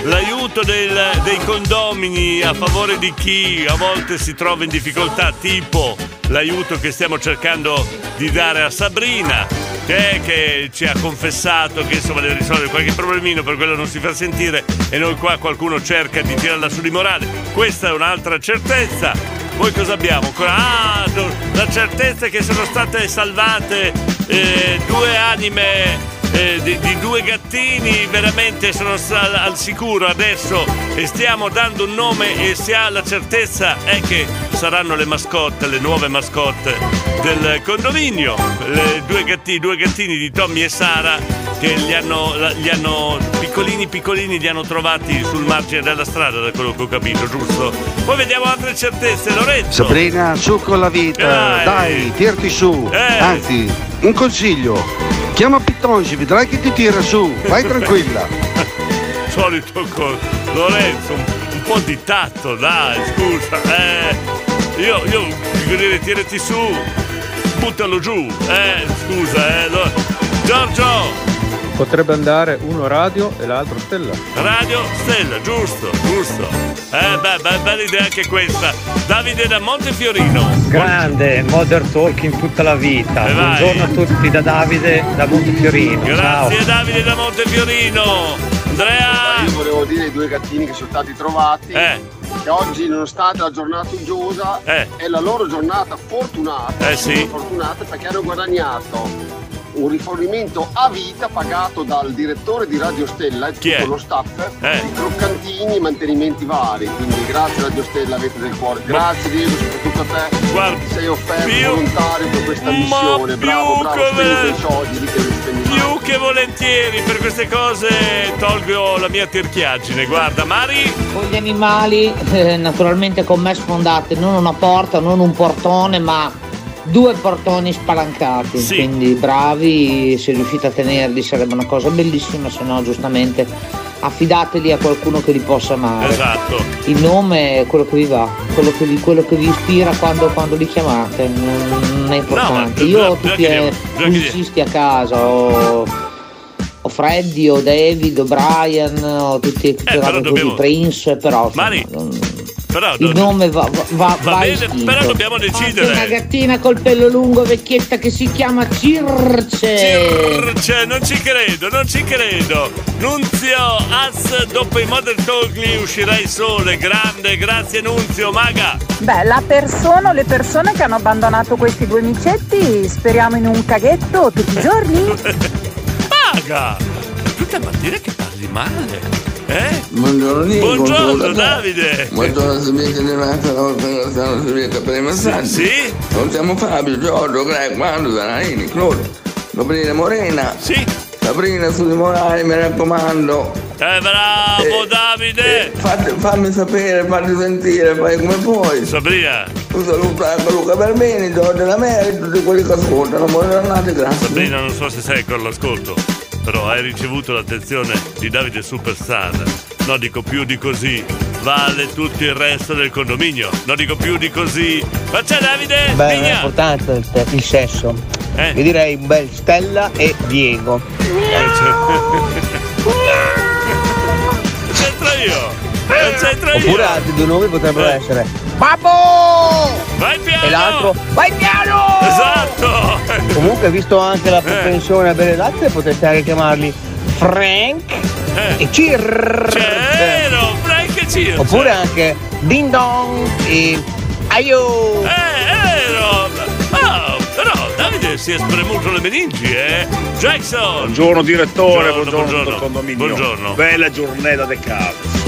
l'aiuto del- dei condomini a favore di chi a volte si trova in difficoltà, tipo l'aiuto che stiamo cercando di dare a Sabrina. Che, che ci ha confessato che insomma deve risolvere qualche problemino, per quello non si fa sentire e noi qua qualcuno cerca di tirarla su di morale. Questa è un'altra certezza. Poi cosa abbiamo? Ah, la certezza che sono state salvate eh, due anime eh, di, di due gattini, veramente sono al, al sicuro adesso e stiamo dando un nome e si ha la certezza è che saranno le mascotte, le nuove mascotte del condominio. Le due gattini, due gattini di Tommy e Sara che li hanno, li hanno piccolini piccolini li hanno trovati sul margine della strada da quello che ho capito, giusto? Poi vediamo altre certezze, Lorenzo. Sabrina, su con la vita, Dai. dai, tirati su. Eh. Anzi, un consiglio, chiama Pittonci, vedrai che ti tira su, vai tranquilla. solito con Lorenzo, un, un po' di tatto, dai, scusa. Eh, io, io dire tirati su, buttalo giù, eh, scusa, eh. Giorgio, Potrebbe andare uno radio e l'altro stella. Radio Stella, giusto, giusto. Eh, beh, beh, bella idea anche questa. Davide da Montefiorino. Grande Modern Talking tutta la vita. E vai. Buongiorno a tutti da Davide da Montefiorino. Grazie Ciao. Davide da Montefiorino. Andrea. Io volevo dire ai due gattini che sono stati trovati Eh. che oggi, nonostante la giornata uggiosa, Eh. è la loro giornata fortunata. Eh, sì. Sono fortunate perché hanno guadagnato un rifornimento a vita pagato dal direttore di Radio Stella e tutto è? lo staff Eh. di croccantini e mantenimenti vari. Quindi grazie Radio Stella, avete del cuore. Grazie Diego, soprattutto a te. Guarda, sei offerto più- volontario per questa ma missione. Bravo, più bravo, che spendi soldi che li spendi mai. Più che volentieri per queste cose tolgo la mia tirchiaggine. Guarda, Mari. Con gli animali, eh, naturalmente con me sfondate, non una porta, non un portone, ma due portoni spalancati. Sì. Quindi bravi, se riuscite a tenerli sarebbe una cosa bellissima, se no giustamente affidateli a qualcuno che li possa amare. Esatto. Il nome è quello che vi va, quello che vi, quello che vi ispira quando, quando li chiamate, non è importante. ma Io ho tutti bisogna eh, musicisti a casa, ho, ho Freddy, ho David, ho Brian, ho tutti, Eh, però dobbiamo- Prince, però Mari, Però il nome va, va, va, Va bene, istinto. però dobbiamo Anche decidere. Una gattina col pelo lungo vecchietta che si chiama Circe. Circe, non ci credo, non ci credo. Nunzio, As, dopo i Modern Talk lì uscirà il sole. Grande, grazie Nunzio, maga. Beh, la persona o le persone che hanno abbandonato questi due micetti speriamo in un caghetto tutti i giorni. Maga! Tutte mattine che parli male. Eh? Buongiorno Nico, Buongiorno. Davide. Buongiorno di che non stanno Sabrina per i messaggi. Sì? Salutiamo Fabio, Giorgio, Greg, Quando, Zanarini, Claude, Gabriele Morena. Sì. Sabrina sui morali, mi raccomando. Eh, bravo Davide! Fatti- fammi sapere, fatti sentire, fai come puoi. Sabrina. Un saluto anche Luca Bermini, Giorgio Lamere e tutti quelli che ascoltano. Buona giornata, grazie. Sabrina, non so se sei con l'ascolto, però hai ricevuto l'attenzione di Davide Superstar. No, dico più di così. vale tutto il resto del condominio. Non dico più di così. Ma c'è Davide? Beh, non è Vigna. importante il, il sesso. Eh. Io direi un bel Stella e Diego. Non c'entro io! Non c'entro io! Oppure altri due nomi potrebbero Eh. essere Babbo! Vai piano! E l'altro Vai piano! Esatto! Comunque, visto anche la propensione a bere latte, potreste anche chiamarli Frank e Cir. Vero, Frank e Circe! Oppure anche Ding Dong e Aio! Eh, vero! Ah, però Davide si è spremuto le meningi, eh? Jackson! Buongiorno direttore, buongiorno, buongiorno. il condominio. Buongiorno. Bella giornata del cazzo.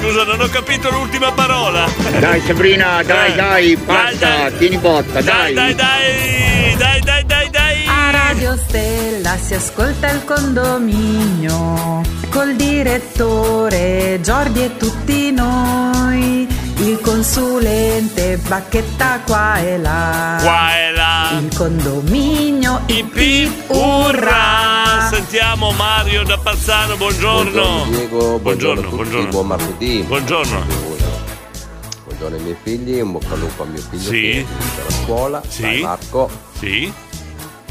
Scusa, non ho capito l'ultima parola. Dai Sabrina, dai, Eh. dai, basta, tieni botta, dai. Dai, dai, dai, dai, dai, dai. A Radio Stella si ascolta il condominio col direttore Giordi e tutti noi. Il consulente bacchetta qua e là. Qua e là. Il condominio ip Urrà! Sentiamo Mario da Pazzano, buongiorno. Buongiorno Diego, buongiorno, Buongiorno, a tutti, buongiorno. buon martedì. Buongiorno. Buongiorno ai miei figli, un bocca al lupo a mio figlio Sì. che la scuola, Sì. Dai, Marco. Sì.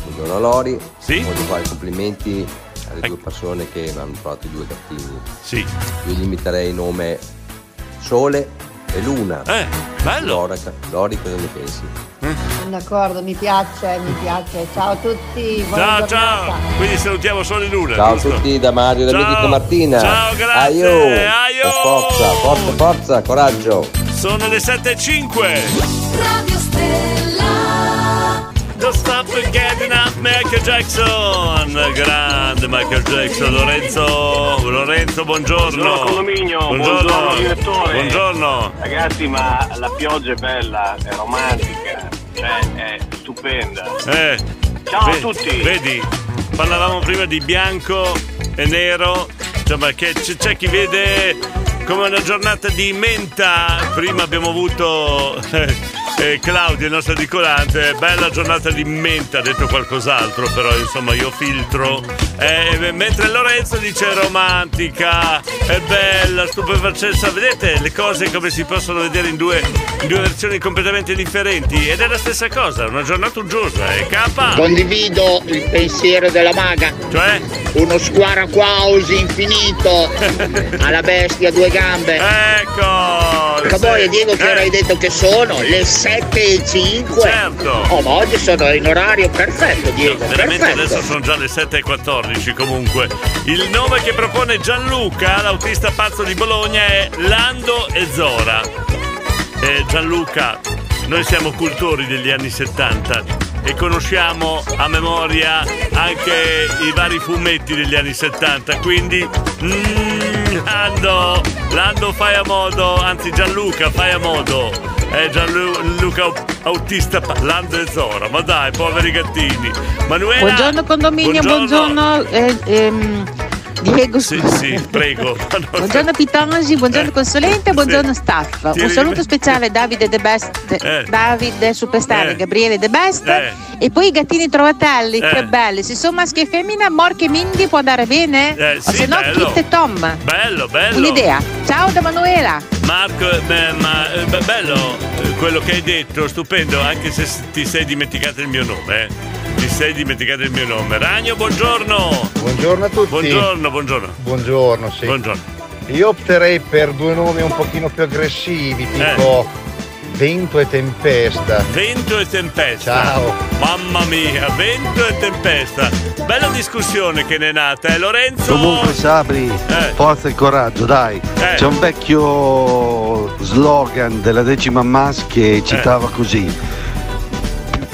Buongiorno a Lori. Sì. Voglio fare i complimenti alle due persone che hanno trovato i due gattini. Sì. Io gli imiterei il nome Sole e Luna. Eh, bello. Lori, Lori, cosa ne pensi? D'accordo, mi piace, mi piace. Ciao a tutti, buona Ciao, giornata. ciao. Quindi salutiamo solo in luna. Ciao a tutti da Mario da Ciao. Medico Martina. Ciao, grazie. Aio. Aio. Forza, forza, forza, coraggio. Sono le 7 5. Radio Stella. Don't stop getting up Michael Jackson. Grande Michael Jackson. Lorenzo, Lorenzo, buongiorno. Buongiorno condominio, Buongiorno. buongiorno, direttore. Buongiorno. Ragazzi, ma la pioggia è bella, è romantica, cioè è stupenda. Eh, Ciao a ve- tutti. Vedi, parlavamo prima di bianco e nero, insomma che c- c'è chi vede come una giornata di menta. Prima abbiamo avuto eh, Claudio, il nostro edicolante, bella giornata di menta, ha detto qualcos'altro, però insomma io filtro. Eh, mentre Lorenzo dice romantica, è bella, stupefacente. Vedete le cose come si possono vedere in due, in due versioni completamente differenti? Ed è la stessa cosa, una giornata uggiosa, è capa. Condivido il pensiero della maga. Cioè? Uno squaraquausi infinito alla bestia due gambe. Ecco! Cavoia Diego che Eh. avrei detto che sono le 7 e 5. Certo. Oh, ma oggi sono in orario perfetto, Diego. Veramente perfetto. adesso sono già le 7.14 comunque. Il nome che propone Gianluca, l'autista pazzo di Bologna, è Lando e Zora. Eh, Gianluca, noi siamo cultori degli anni 70 e conosciamo a memoria anche i vari fumetti degli anni 70, quindi mm, Lando, Lando fai a modo, anzi Gianluca fai a modo. Eh Gianluca autista Lando e Zora, ma dai, poveri gattini. Manuela Buongiorno condominio, buongiorno, eh, ehm, Diego. Sì, sì, prego. Buongiorno Pitongi, buongiorno consulente, buongiorno staff. Ti Un saluto speciale Davide The Best, Eh. Davide Superstar Eh. Gabriele The Best. Eh. E poi i gattini trovatelli, Eh. che belli. Se sono maschi e femmina, Morche e Mindy può andare bene? Eh, o sì, se no bello. Kit e Tom. Bello, bello. Un'idea. Ciao da Manuela. Marco, eh, beh, ma eh, beh, bello eh, quello che hai detto, stupendo, anche se ti sei dimenticato il mio nome. Eh. Ti sei dimenticato il mio nome. Ragno, buongiorno. Buongiorno a tutti. Buongiorno, buongiorno. Buongiorno, sì. Buongiorno. Io opterei per due nomi un pochino più aggressivi, tipo Vento e Tempesta. Vento e tempesta. Ciao. Mamma mia, vento e tempesta. Bella discussione che ne è nata, eh Lorenzo? Comunque Sabri, Eh. forza e coraggio, dai. Eh. C'è un vecchio slogan della decima Mas che citava così.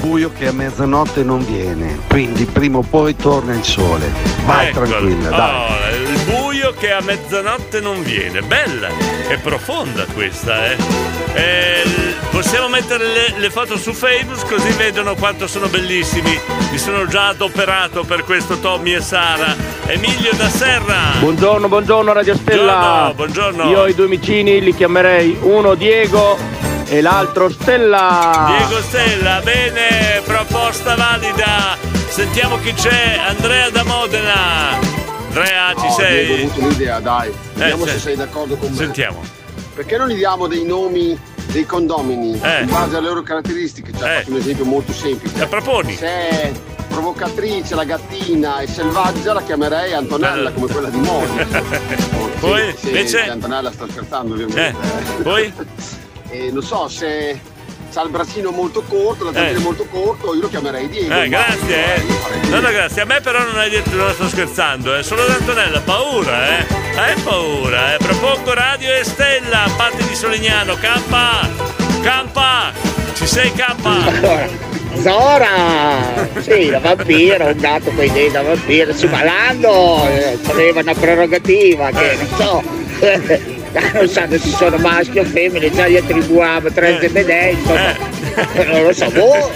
Buio che a mezzanotte non viene, quindi prima o poi torna il sole. Vai Eccolo. tranquilla, dai. Oh, il buio che a mezzanotte non viene. Bella, è profonda questa, eh. Eh, possiamo mettere le, le foto su Facebook così vedono quanto sono bellissimi. Mi sono già adoperato per questo Tommy e Sara. Emilio da Serra. Buongiorno, buongiorno Radio Stella. Buongiorno, buongiorno. Io i due vicini li chiamerei uno Diego e l'altro Stella. Diego Stella, bene, proposta valida. Sentiamo chi c'è. Andrea da Modena. Andrea, ci No, sei? Diego, ho avuto un'idea, dai. Vediamo sì. se sei d'accordo con me. Sentiamo. Perché non gli diamo dei nomi dei condomini Eh. in base alle loro caratteristiche? Ci ha fatto un esempio molto semplice. La proponi? Se è provocatrice, la gattina e selvaggia, la chiamerei Antonella, come quella di Modi. Poi, Sì, sì, invece- sì, Antonella sta scherzando ovviamente. Eh, poi? E non so, se ha il braccino molto corto, la zampina Eh. molto corto, io lo chiamerei Diego. Eh, grazie, eh. No, no, grazie. A me però non hai detto, non sto scherzando, eh. Solo ad Antonella, paura, eh. Hai paura, eh. Propongo Radio e Stella, parte di Solignano, campa! Campa! Ci sei campa? Zora! Sì, la vampira, un gatto poi dei da vampira, sì, ma Lando eh, aveva una prerogativa che non so. Non sanno se sono maschi o femmine, già gli attribuiamo tre zebedei, insomma. Non lo so, boh.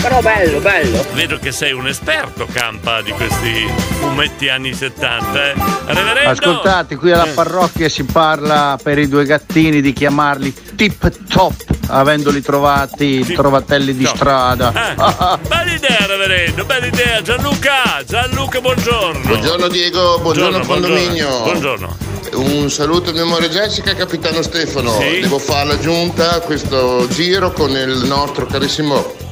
Però bello, bello. Vedo che sei un esperto, campa, di questi fumetti anni 70, eh. Reverendo! Ascoltate, qui alla Eh. parrocchia si parla per i due gattini di chiamarli tip top, avendoli trovati trovatelli di strada. Eh, bella idea, reverendo, bella idea. Gianluca, Gianluca, buongiorno. Buongiorno Diego, buongiorno, condominio. Buongiorno. Un saluto a mia amore Jessica e capitano Stefano. Sì. Devo fare l'aggiunta a questo giro con il nostro carissimo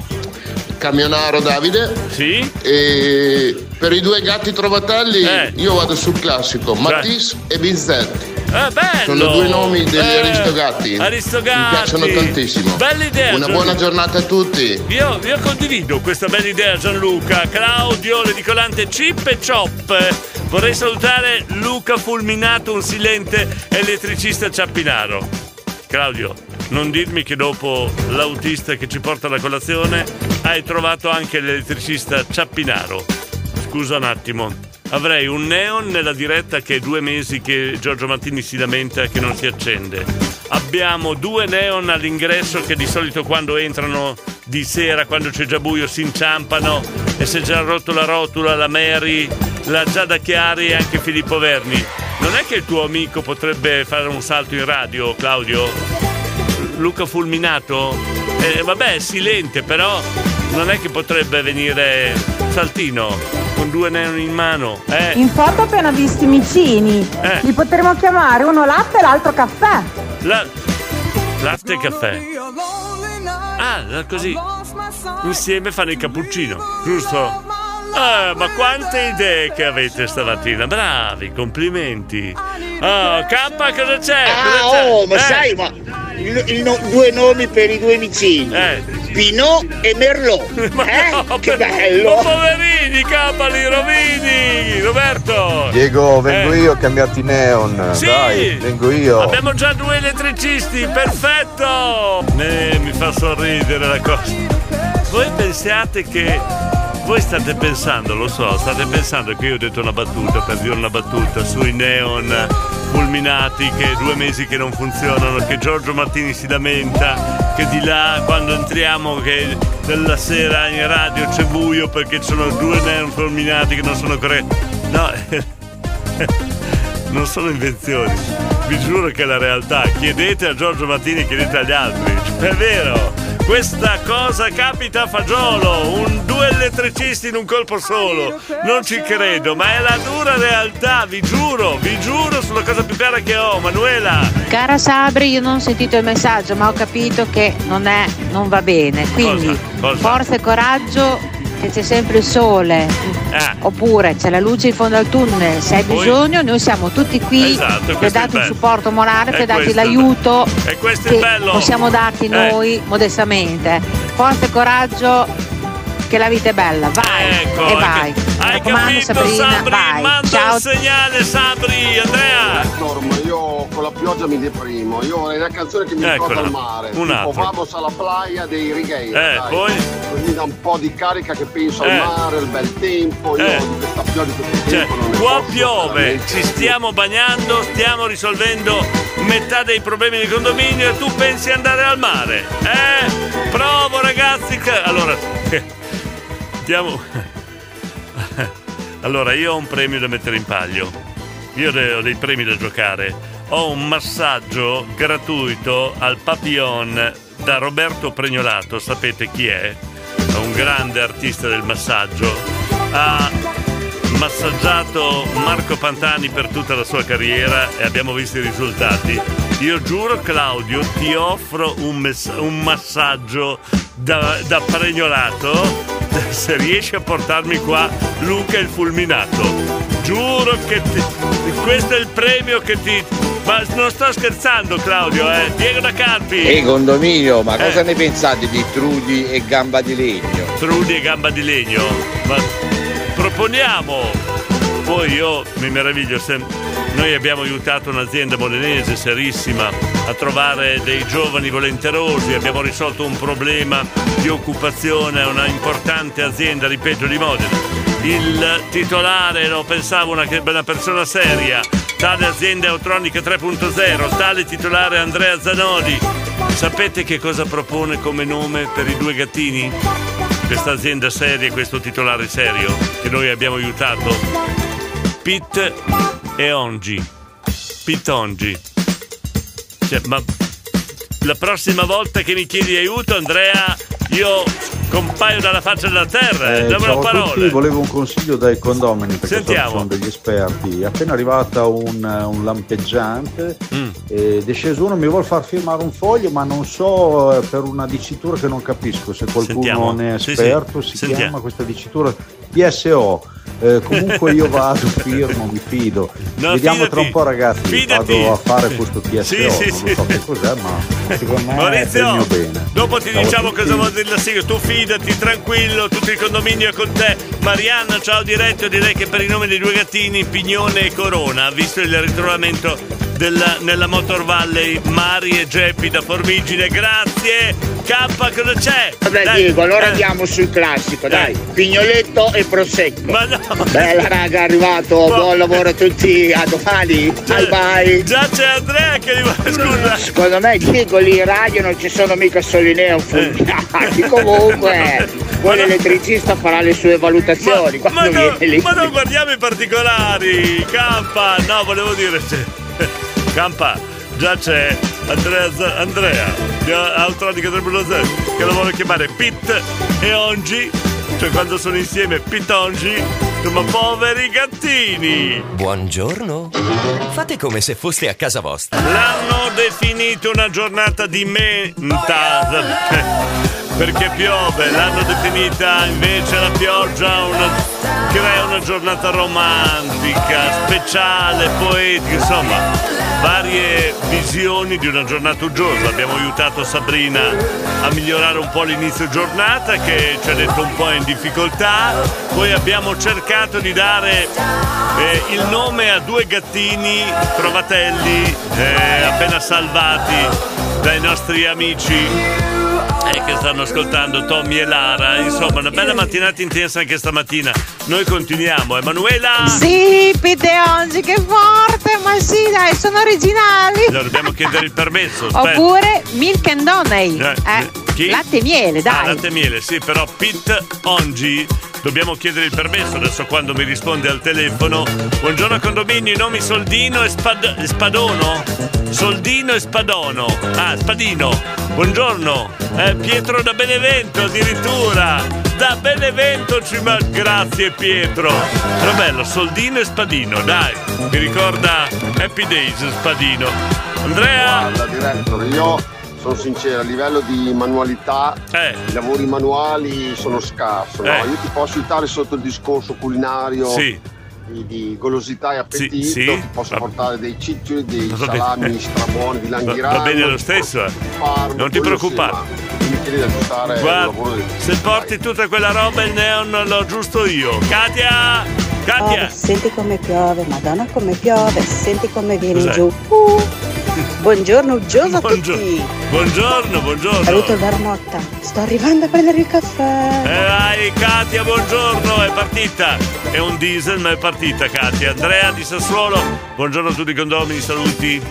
camionaro Davide. Sì. E per i due gatti trovatelli Eh. io vado sul classico, Matisse e Bizet. Eh, bello! Sono due nomi degli Eh, Aristogatti. Aristogatti. Mi piacciono tantissimo. Bella idea. Una Gianluca. buona giornata a tutti. Io, io condivido questa bella idea Gianluca, Claudio, l'edicolante Chip e Chop. Vorrei salutare Luca Fulminato, un silente elettricista ciappinaro. Claudio, non dirmi che dopo l'autista che ci porta alla colazione hai trovato anche l'elettricista ciappinaro. Scusa un attimo. Avrei un neon nella diretta che è due mesi che Giorgio Martini si lamenta che non si accende. Abbiamo due neon all'ingresso che di solito quando entrano di sera, quando c'è già buio, si inciampano e si è già rotto la rotula, la Mary, la Giada Chiari e anche Filippo Verni. Non è che il tuo amico potrebbe fare un salto in radio, Claudio? Luca Fulminato? Eh, vabbè, è silente, però non è che potrebbe venire Saltino con due neon in mano, eh? In foto ho appena visto i micini. Eh. Li potremmo chiamare uno latte e l'altro caffè. La... Latte e caffè. Ah, così. Insieme fanno il cappuccino, giusto? Ah, ma quante idee che avete stamattina. Bravi, complimenti. Oh, K cosa c'è? Ah, Cosa c'è? oh, ma Eh, sai, ma il- il no- due nomi per i due vicini. Pinot e Merlot. Eh? che bello! Oh, poverini, capali, rovini! Roberto! Diego, vengo Eh. io a cambiarti neon. Sì! Dai, vengo io. Abbiamo già due elettricisti, perfetto! Eh, mi fa sorridere la cosa. Voi pensiate che. Voi state pensando, lo so, state pensando che io ho detto una battuta per dire una battuta sui neon fulminati che due mesi che non funzionano, che Giorgio Martini si lamenta, che di là quando entriamo che della sera in radio c'è buio perché ci sono due neon fulminati che non sono corretti. No, non sono invenzioni. Vi giuro che è la realtà. Chiedete a Giorgio Martini, chiedete agli altri. È vero. Questa cosa capita a fagiolo, un, due elettricisti in un colpo solo. Non ci credo, ma è la dura realtà, vi giuro, vi giuro sulla cosa più cara che ho, Manuela. Cara Sabri, io non ho sentito il messaggio, ma ho capito che non è, non va bene. Quindi Cosa? forza e coraggio che c'è sempre il sole. Ah. Oppure c'è la luce in fondo al tunnel, se hai Poi- bisogno, noi siamo tutti qui Esatto, per darti un supporto morale, per darti l'aiuto E questo è bello. possiamo darti Eh. noi modestamente. Forza e coraggio, che la vita è bella, vai Ecco, e hai vai. Mi hai raccomando capito, Sabrina, Sabri? vai. Manda Ciao. un segnale, Sabri, Andrea. Hector, ma io con la pioggia mi deprimo. Io vorrei una canzone che mi Eccola, ricorda il mare. un tipo altro. Vamos alla playa dei Righeira. Eh, dai. poi? Così dà un po' di carica che penso Eh. al mare, al bel tempo. Io Eh. di questa pioggia di questo Cioè, qua piove, veramente. ci stiamo bagnando, stiamo risolvendo metà dei problemi del condominio e tu pensi andare al mare? Eh? Provo ragazzi! che- Allora, stiamo... Allora, io ho un premio da mettere in palio. Io ho dei premi da giocare. Ho un massaggio gratuito al Papillon da Roberto Pregnolato. Sapete chi è? Un grande artista del massaggio. A massaggiato Marco Pantani per tutta la sua carriera e abbiamo visto i risultati. Io giuro Claudio ti offro un, mess- un massaggio da, da pregnolato se riesci a portarmi qua Luca il fulminato. Giuro che ti- questo è il premio che ti... Ma non sto scherzando Claudio, eh. Diego da Carpi. Ehi condominio, ma cosa Eh. ne pensate di Trudi e Gamba di Legno? Trudi e gamba di legno. Ma proponiamo. Poi io mi meraviglio se noi abbiamo aiutato un'azienda modenese serissima a trovare dei giovani volenterosi, abbiamo risolto un problema di occupazione a una importante azienda, ripeto, di Modena. Il titolare, lo pensavo una, una persona seria, tale azienda elettronica 3.0, tale titolare Andrea Zanoni. Sapete che cosa propone come nome per i due gattini? questa azienda seria, questo titolare serio che noi abbiamo aiutato. Pit e Ongi. Pit Ongi. Cioè, ma la prossima volta che mi chiedi aiuto, Andrea, io compaio dalla faccia della terra, eh, Eh, parola. tutti, volevo un consiglio dai condomini perché Sentiamo. sono degli esperti. È appena arrivata un, un lampeggiante Mm. ed è sceso uno, mi vuole far firmare un foglio, ma non so eh, per una dicitura che non capisco. Se qualcuno Sentiamo. ne è Sì, esperto, sì. si Sentiamo. chiama questa dicitura PSO. Eh, comunque io vado, firmo, mi fido. No, Vediamo fidati. tra un po' ragazzi, Fidati. vado a fare questo PSO, Sì, sì, non sì. so che cos'è, ma secondo me è Maurizio, mio bene. dopo ti a diciamo cosa vuol dire la sigla. Tu fidati, tranquillo, tutto il condominio è con te. Marianna, ciao diretto, direi che per i nomi dei due gattini, Pignone e Corona, visto il ritrovamento della- nella Motor Valley, Mari e Geppi da Formigine, grazie. K, cosa c'è? Vabbè Dai, Diego, allora eh. andiamo sul classico, dai. Eh. Pignoletto e prosecco. Ma no! Bella raga, è arrivato, buon lavoro a tutti, a domani, bye bye. Già c'è Andrea che rimane, scusa. Secondo me Diego lì in radio non ci sono mica solo i neofulminati, comunque poi l'elettricista farà le sue valutazioni quando Ma, no, ma non guardiamo i particolari, Campa, no, volevo dire, Campa, già c'è Andrea, Z- Andrea di Autonica 3.0 che lo vuole chiamare Pit e Ongi, cioè quando sono insieme Pit Ongi, ma poveri gattini. Buongiorno. Fate come se foste a casa vostra. L'hanno definito una giornata di menta perché piove, l'hanno definita invece la pioggia una, crea una giornata romantica, speciale, poetica, insomma, varie visioni di una giornata uggiosa. Abbiamo aiutato Sabrina a migliorare un po' l'inizio giornata che ci ha detto un po' in difficoltà, poi abbiamo cercato di dare eh, il nome a due gattini trovatelli eh, appena salvati dai nostri amici eh, che stanno ascoltando Tommy e Lara. Insomma, una bella mattinata intensa anche stamattina. Noi continuiamo, Emanuela! Sì, Pete oggi, che forte, ma sì, dai, sono originali. Allora, dobbiamo chiedere il permesso. aspetta. Oppure Milk and Honey. Eh, Eh, chi? Latte e miele, Ah, dai. latte e miele, sì, però Pit Ongi dobbiamo chiedere il permesso adesso quando mi risponde al telefono. Buongiorno condominio, i nomi Soldino e Spad- Spadono? Soldino e Spadono. Ah, Spadino. Buongiorno. Eh, Pietro da Benevento addirittura. Da Benevento ci ma grazie Pietro. Era bello, Soldino e Spadino, dai. Mi ricorda Happy Days Spadino. Andrea? Guarda, direttore, io sono sincero, a livello di manualità, i lavori manuali sono scarso. no? Eh. Io ti posso aiutare sotto il discorso culinario. Sì. Di, di golosità e appetito, Sì, sì. ti posso portare dei ciccioli, dei Va salami strabuoni di Va, Langhirano. va bene lo stesso, eh. Parma, Non ti preoccupare. sì, ma mi chiedi di aggiustare il lavoro Guarda, se porti tutta quella roba il neon l'ho giusto io. Katia! Katia! Piove, senti come piove, madonna come piove, senti come viene Cos'è? giù. Uh, buongiorno uggioso a tutti. Buongiorno, buongiorno. Saluto Dara Motta, sto arrivando a prendere il caffè. E vai Katia, buongiorno, è partita. È un diesel ma è partita Katia. Andrea di Sassuolo, buongiorno a tutti i condomini, saluti.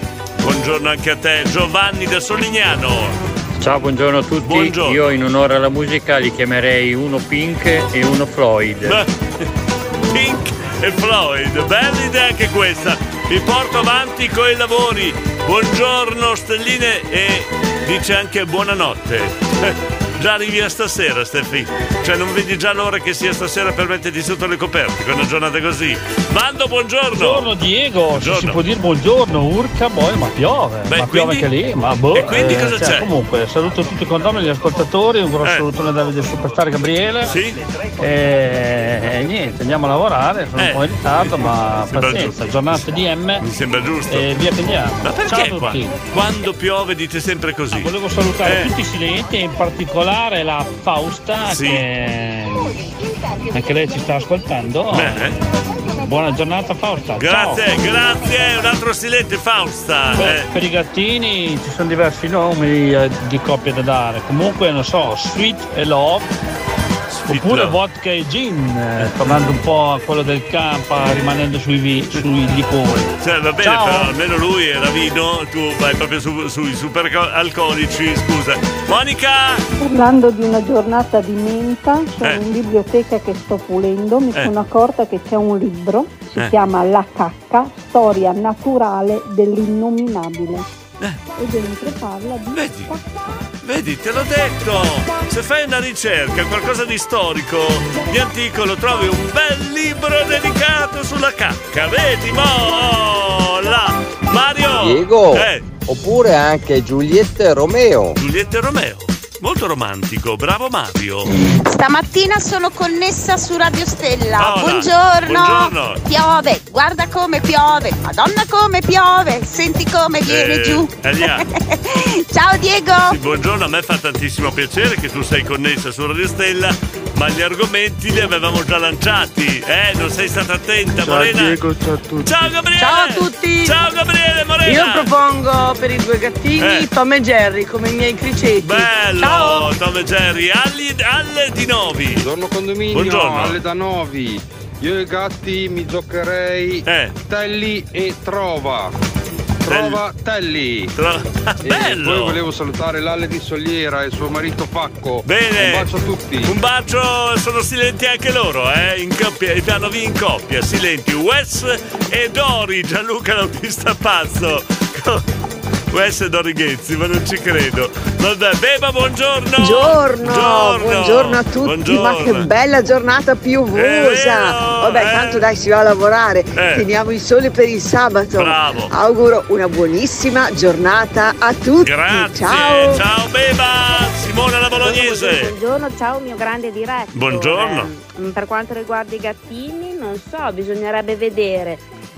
Buongiorno anche a te. Giovanni da Solignano. Ciao, buongiorno a tutti. Buongiorno. Io in onore alla musica li chiamerei uno Pink e uno Floyd. Beh, Pink e Floyd, bella idea anche questa. Vi porto avanti con i lavori. Buongiorno stelline e dice anche buonanotte. già arrivi a stasera, Steffi. Cioè, non vedi già l'ora che sia stasera per metterti sotto le coperte con una giornata così. Mando, buongiorno. Buongiorno Diego, Buongiorno. si può dire buongiorno, urca, boh, ma piove. Beh, ma piove quindi- anche lì, ma boh. E quindi cosa cioè, c'è? Comunque, saluto tutti i condomini, gli ascoltatori, un grosso Eh. salutone da Davide Superstar Gabriele. Sì. E, e niente, andiamo a lavorare, sono Eh. un po' in ritardo, ma pazienza, giusto. giornate di M. Mi sembra giusto. E via che andiamo. Ma perché Ciao a qua- tutti. quando piove dite sempre così? Volevo salutare Eh. tutti i silenti, in particolare la Fausta, Sì. che anche lei ci sta ascoltando. Bene. Buona giornata Fausta. Grazie, Ciao. grazie. Un altro silente, Fausta. Beh, Eh. per i gattini ci sono diversi nomi eh, di coppie da dare. Comunque, non so, Sweet e Love. Oppure vodka e gin, eh, tornando un po' a quello del campa, rimanendo sui, vi- sui liquori. Cioè, va bene, Ciao. però almeno lui era vino, tu vai proprio su- sui super alcolici, scusa. Monica! Parlando di una giornata di menta, sono Eh. in biblioteca che sto pulendo, mi Eh. sono accorta che c'è un libro, si Eh. chiama La cacca, storia naturale dell'innominabile. Eh. E dentro parla di cacca. Vedi, te l'ho detto! Se fai una ricerca, qualcosa di storico, di antico, lo trovi un bel libro dedicato sulla cacca, vedi? Mo là! Mario! Diego, Eh, oppure anche Giulietta e Romeo. Giulietta e Romeo. Molto romantico, bravo Mario. Stamattina sono connessa su Radio Stella. Hola, Buongiorno. buongiorno. Piove, guarda come piove. Madonna come piove. Senti come viene Eh, giù. Ciao Diego. Sì, buongiorno, a me fa tantissimo piacere che tu sei connessa su Radio Stella, ma gli argomenti li avevamo già lanciati. Eh, non sei stata attenta, Ciao Morena. Diego, ciao a tutti. Ciao Gabriele! Ciao a tutti! Ciao Gabriele, Morena! Io propongo per i due gattini Eh. Tom e Jerry come i miei cricetti. Bello, Ciao! Tom e Jerry, Alli, Alle di Novi. Buongiorno condominio, Buongiorno. alle da Novi. Io e i gatti mi giocherei Eh. Telli e Trova. Trova Telli. E Bello. poi volevo salutare l'Alle di Soliera e suo marito Pacco. Bene. Un bacio a tutti. Un bacio, sono silenti anche loro, eh? In coppia, i piano in coppia, silenti. Wes e Dori, Gianluca l'autista pazzo. Wes e Dori Ghezzi, ma non ci credo. Vabbè, Beba, buongiorno. Buongiorno, buongiorno, a tutti, Buongiorno. ma che bella giornata piovosa! vero, Vabbè, eh. tanto dai, si va a lavorare, Eh. teniamo il sole per il sabato. Bravo. Auguro una buonissima giornata a tutti. Grazie, Ciao! ciao Beba, Simona la bolognese. Buongiorno, ciao mio grande diretto. Buongiorno. Eh, per quanto riguarda i gattini, non so, bisognerebbe vedere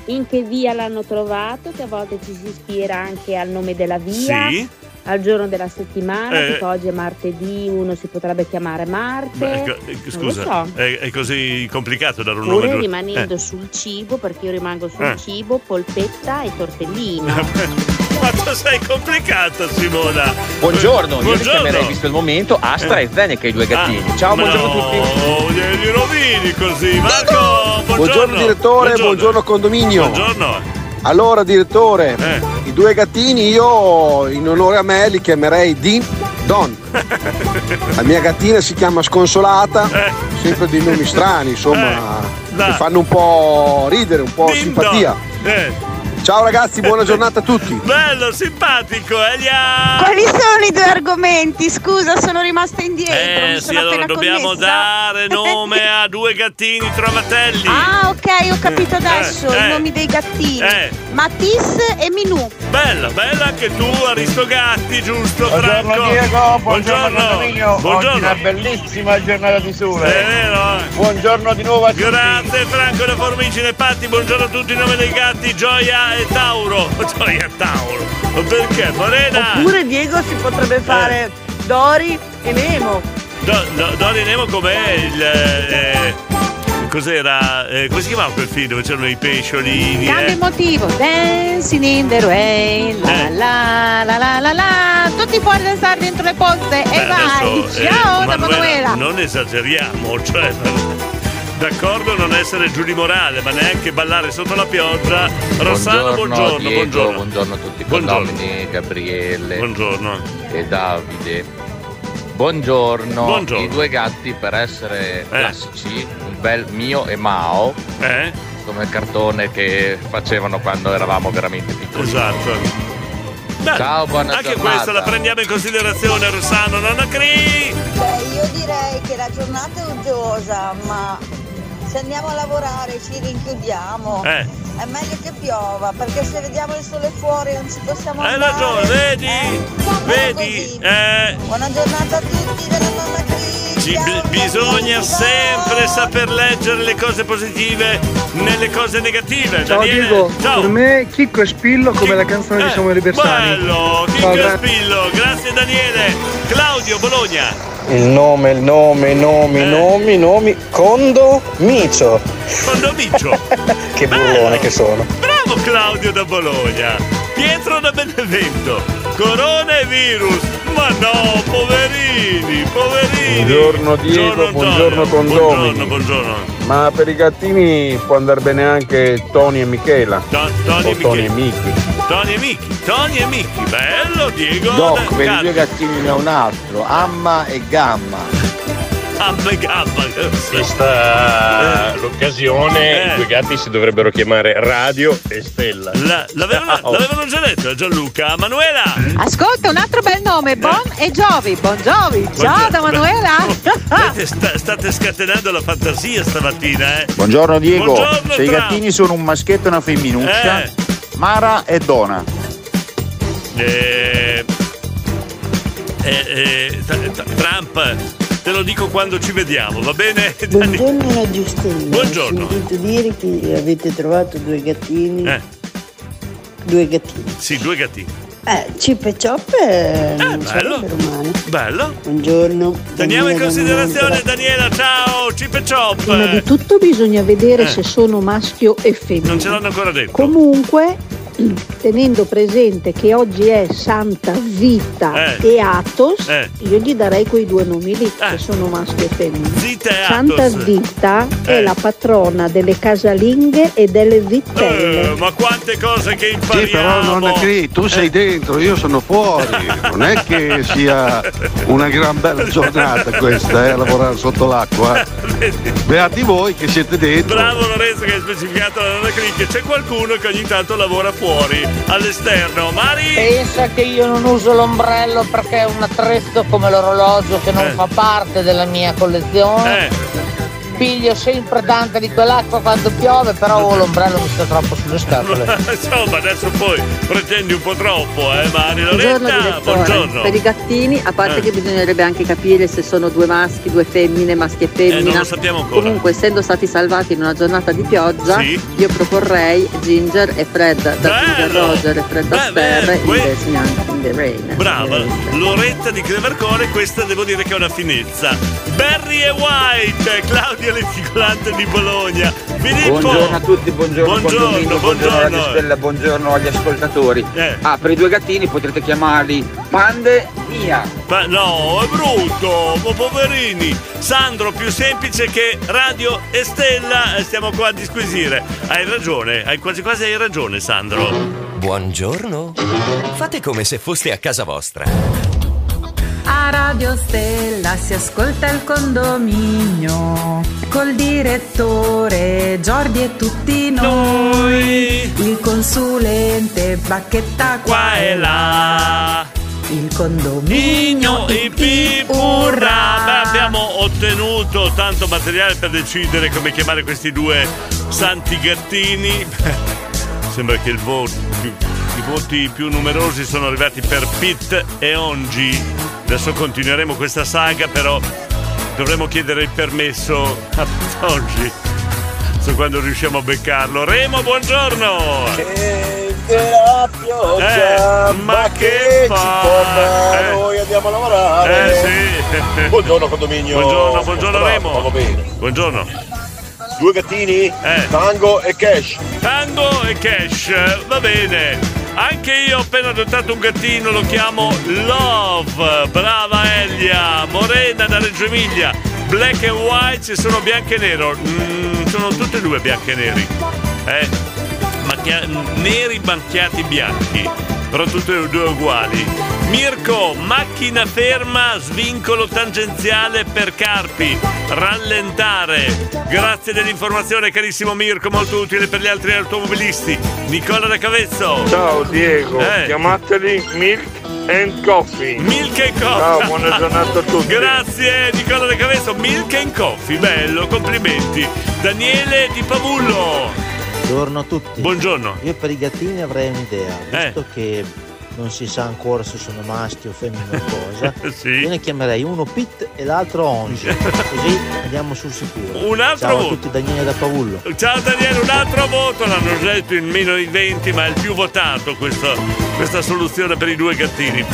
in che via l'hanno trovato, che a volte ci si ispira anche al nome della via. Sì. Al giorno della settimana, Eh. tipo oggi è martedì, uno si potrebbe chiamare Marte. Beh, ecco, eh, scusa, so. è, è così complicato dare un Oppure nome rimanendo Eh. sul cibo, perché io rimango sul Eh. cibo, polpetta e tortellino. Tu sei complicata, Simona. Buongiorno, io li Buongiorno. chiamerei visto il momento Astra Eh. e Zeneca i due gattini. Ah, Ciao, no, buongiorno a tutti. glieli rovini così. Marco, buongiorno. Buongiorno direttore, buongiorno, condominio. Buongiorno. Allora direttore, Eh. i due gattini io in onore a me li chiamerei Di Don. La mia gattina si chiama Sconsolata, sempre dei nomi strani, insomma, Eh. che fanno un po' ridere, un po' simpatia. Eh. Ciao ragazzi, buona giornata a tutti. Bello, simpatico, Elia. Quali sono i due argomenti? Scusa, sono rimasta indietro. Eh mi sì, sono allora dobbiamo connessa. dare nome a due gattini trovatelli. Ah, ok, ho capito adesso Eh, i eh. nomi dei gattini. Eh. Matisse e Minù. Bella, bella anche tu, Aristogatti, giusto, Buongiorno Franco? Diego, buongiorno. Oggi Buongiorno. una bellissima giornata di sole. È vero, eh. Buongiorno di nuovo a tutti. Grazie Franco da Formigine Patti, buongiorno a tutti in nome dei gatti, Gioia e Tauro. Gioia e Tauro. Perché? Morena! Oppure Diego si potrebbe fare Dori e Nemo. Do, do, Dori Nemo com'è il. eh, cos'era? Eh, come si chiamava quel film dove c'erano i pesciolini? Cambia eh? il motivo. Dancing in the rain. La Eh. la la la la la. Tutti fuori da stare dentro le pozze. Beh, e vai. adesso, eh, Ciao da Manuela, Manuela. Non esageriamo, cioè. D'accordo non essere giù di morale, ma neanche ballare sotto la pioggia. Rossano, buongiorno, Diego, buongiorno. buongiorno a tutti Buongiorno. Gabriele Buongiorno. e Davide. Buongiorno. Buongiorno. I due gatti per essere Eh. classici, un bel mio e Mao. Come il cartone che facevano quando eravamo veramente piccoli. Esatto. Beh, Ciao, buona Anche giornata. questa la prendiamo in considerazione, Rossano, Nonna Cri. Beh, io direi che la giornata è uggiosa, ma se andiamo a lavorare ci rinchiudiamo. Eh. È meglio che piova, perché se vediamo il sole fuori non ci possiamo Hai andare. ragione, vedi? Vedi? Eh, Buona giornata a tutti dalla nonna Cri. Ci- bi- bisogna sempre saper leggere le cose positive nelle cose negative. Ciao Daniele, Diego, ciao. per me Chicco e Spillo come la canzone di Eh, Samuele Bersani. Bello, Ciao, Chicco e. Spillo, grazie Daniele. Claudio Bologna. Il nome, il nome, i nomi, i nomi, i nomi. Condo Micio. Condomiccio. Che burlone che sono. Bravo Claudio da Bologna. Pietro da Benevento. Coronavirus. Ma no, poverini, poverini. Buongiorno Diego, buongiorno condomini. Buongiorno, buongiorno. Ma per i gattini può andare bene anche Tony e Michela. Tony o e Tony e. Miki. Tony e Miki, Tony e Miki. Bello Diego. Doc, da per i due gattini ne ho un altro, Amma e Gamma. Gamma. Questa l'occasione, i due gatti si dovrebbero chiamare Radio e Stella. La- l'avevano, Ciao. l'avevano già detto Gianluca. Manuela. Ascolta, un altro bel nome, Bon e Giovi. Bon Giovi. Ciao da Manuela. Vedete, sta- state scatenando la fantasia stamattina, eh? Buongiorno Diego, Buongiorno, se i Trump. gattini sono un maschietto e una femminuccia, Eh. Mara e Dona. Eh, eh, eh, Trump, te lo dico quando ci vediamo, va bene? Dani? Buongiorno Radio Stella. Buongiorno. Ho sentito dire che avete trovato due gattini. Eh. Due gattini. Sì, due gattini. Eh, Chip e Chop eh, non bello. Bello. Buongiorno. Teniamo in considerazione da Daniela, ciao, Chip e Chop. Prima di tutto bisogna vedere Eh. se sono maschio e femmina. Non ce l'hanno ancora detto. Comunque, tenendo presente che oggi è Santa Zita Eh. e Atos, Eh. io gli darei quei due nomi lì, che sono maschio e femmina. Zita e Santa Athos. Zita Eh. è la patrona delle casalinghe e delle zittelle. Eh, ma quante cose che Sì, impariamo. però nonna Cri, tu sei dentro, io sono fuori. Non è che sia una gran bella giornata questa, eh, a lavorare sotto l'acqua. eh. Beati voi che siete dentro. Bravo Lorenzo che hai specificato la nonna Cri che c'è qualcuno che ogni tanto lavora fuori, all'esterno. Mari! Pensa che io non uso l'ombrello perché è un attrezzo come l'orologio che non Eh. fa parte della mia collezione. Piglio sempre tanta di quell'acqua quando piove, però oh, l'ombrello mi sta troppo sulle scatole. Insomma, adesso poi pretendi un po' troppo, eh, Mari Buongiorno Loretta, direttore. buongiorno. Per i gattini, a parte Eh. che bisognerebbe anche capire se sono due maschi, due femmine, maschi e Eh, non lo sappiamo ancora. Comunque, essendo stati salvati in una giornata di pioggia, Sì. io proporrei Ginger e Fred da Ginger! Roger e Fred Beh, Astaire beh, in que- Dancing in the Rain. Brava, Loretta di Crevercore, questa devo dire che è una finezza. Barry e White, Claudia Leticolante di Bologna. Filippo! Buongiorno a tutti, buongiorno, Buongiorno, buongiorno, buongiorno. Radio Stella, buongiorno agli ascoltatori. Eh. Ah, per i due gattini potrete chiamarli Pande Mia. Ma no, è brutto, ma poverini. Sandro, più semplice che Radio e Stella, eh, stiamo qua a disquisire. Hai ragione, hai quasi quasi hai ragione, Sandro. Buongiorno. Fate come se foste a casa vostra. A Radio Stella si ascolta il condominio col direttore Giordi e tutti noi. Il consulente Bacchetta qua e là. Il condominio Ip, urrà! Beh, abbiamo ottenuto tanto materiale per decidere come chiamare questi due santi gattini. Sembra che voto, i voti più numerosi sono arrivati per Pitt e Ongi. Adesso continueremo questa saga, però dovremo chiedere il permesso a Ongi. So quando riusciamo a beccarlo. Remo, buongiorno! la pioggia, Eh, ma che ci fa? porta? Eh. Noi andiamo a lavorare. Eh sì. Buongiorno condominio. Buongiorno, buongiorno Remo. Buongiorno. Due gattini, tango e cash. Tango e cash, va bene. Anche io ho appena adottato un gattino, lo chiamo Love. Brava Elia, Morena da Reggio Emilia. Black and white, ci sono bianco e nero. Mm, sono tutte e due bianchi e neri. Eh? Macchia- neri banchiati bianchi. Però tutte e due uguali. Mirko, macchina ferma, svincolo tangenziale per Carpi. Rallentare. Grazie dell'informazione, carissimo Mirko, molto utile per gli altri automobilisti. Nicola da Cavezzo. Ciao Diego, Eh. chiamateli Milk and Coffee. Milk and Coffee. Ciao, buona giornata a tutti. Grazie Nicola De Cavesso, Milk and Coffee, bello, complimenti. Daniele Di Pavullo. Buongiorno a tutti. Buongiorno. Io per i gattini avrei un'idea, Eh. visto che non si sa ancora se sono maschi o femmine o cosa. Sì. Io ne chiamerei uno Pit e l'altro Onge. Così andiamo sul sicuro. Un altro Ciao a voto. tutti Daniele da Pavullo. Ciao Daniele, un altro voto, l'hanno detto in meno di 20, ma è il più votato questa, questa soluzione per i due gattini.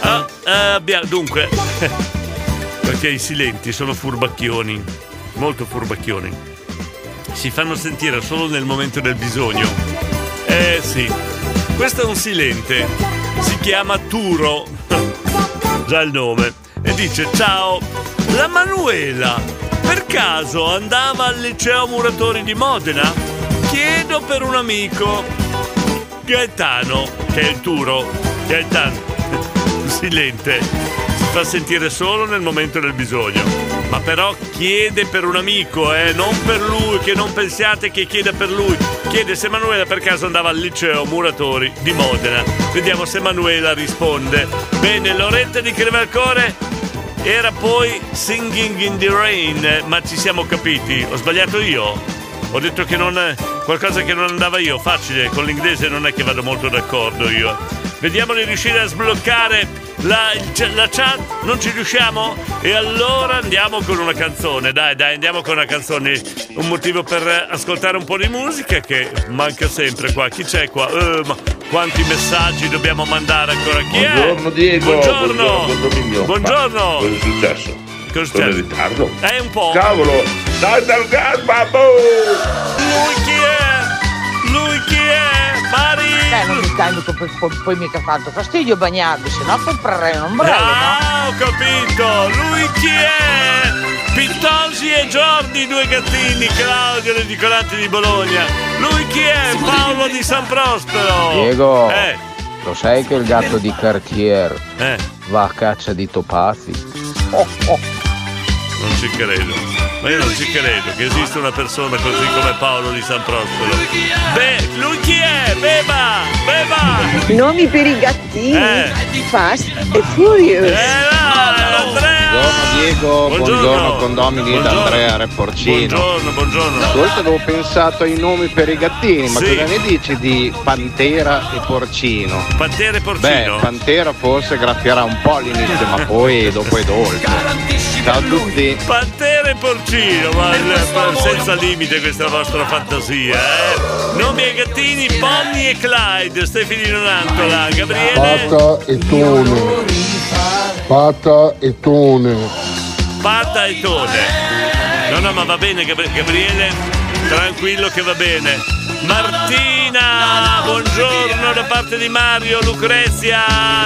Ah, eh, abbia- dunque, perché i silenti sono furbacchioni, molto furbacchioni. Si fanno sentire solo nel momento del bisogno. Eh sì, questo è un silente, si chiama Turo, già il nome, e dice ciao, la Manuela per caso andava al liceo Muratori di Modena? Chiedo per un amico. Gaetano, che è il Turo, Gaetano, silente, si fa sentire solo nel momento del bisogno. Ma però chiede per un amico, eh, non per lui, che non pensiate che chieda per lui. Chiede se Manuela per caso andava al liceo Muratori di Modena. Vediamo se Manuela risponde. Bene, Loretta di Crevalcore era poi Singing in the Rain, ma ci siamo capiti. Ho sbagliato io? Ho detto che non. qualcosa che non andava io. Facile, con l'inglese non è che vado molto d'accordo io. Vediamo di riuscire a sbloccare la, la chat. Non ci riusciamo? E allora andiamo con una canzone. Dai, dai, andiamo con una canzone. Un motivo per ascoltare un po' di musica che manca sempre qua. Chi c'è qua? Eh, ma quanti messaggi dobbiamo mandare ancora? Chi è? Buongiorno Diego, Buongiorno. buongiorno. Buongiorno. Ma Cosa è successo? Cosa Sono in successo? ritardo? È un po'. Cavolo! Dai dal gas, babbo! Lui chi è? Lui chi è? Mari! Eh, non mi dai, poi, poi, poi mica tanto fastidio bagnarmi, se no comprerei un ombrello, no? Ah, ho capito! Lui chi è? Pittosi e Giordi, due gattini, Claudio l'edicolante di Bologna. Lui chi è? Paolo di San Prospero. Diego, Eh, lo sai che il gatto di Cartier eh, va a caccia di topazi? Non ci credo. Ma io non ci credo che esista una persona così come Paolo di San Prospero. Beh, lui chi è? Beba! Beba! Nomi per i gattini. Eh. Fast e Furious. Buongiorno Diego, buongiorno, condomini da Andrea Reporcino. Buongiorno, buongiorno. Ascolta, avevo pensato ai nomi per i gattini, ma Sì. cosa ne dici di Pantera e Porcino? Pantera e Beh, Porcino? Pantera forse graffierà un po' all'inizio, ma poi dopo è dolce. Ciao a tutti. Pantera e porcino, ma senza limite questa vostra fantasia, eh? Nomi ai gattini, Bonnie e Clyde, Stefani Nonantola, Gabriele, Pata e tone. Pata e tone. Pata e Tone. No, no, ma va bene, Gabri- Gabriele, tranquillo che va bene. Martina, buongiorno da parte di Mario, Lucrezia,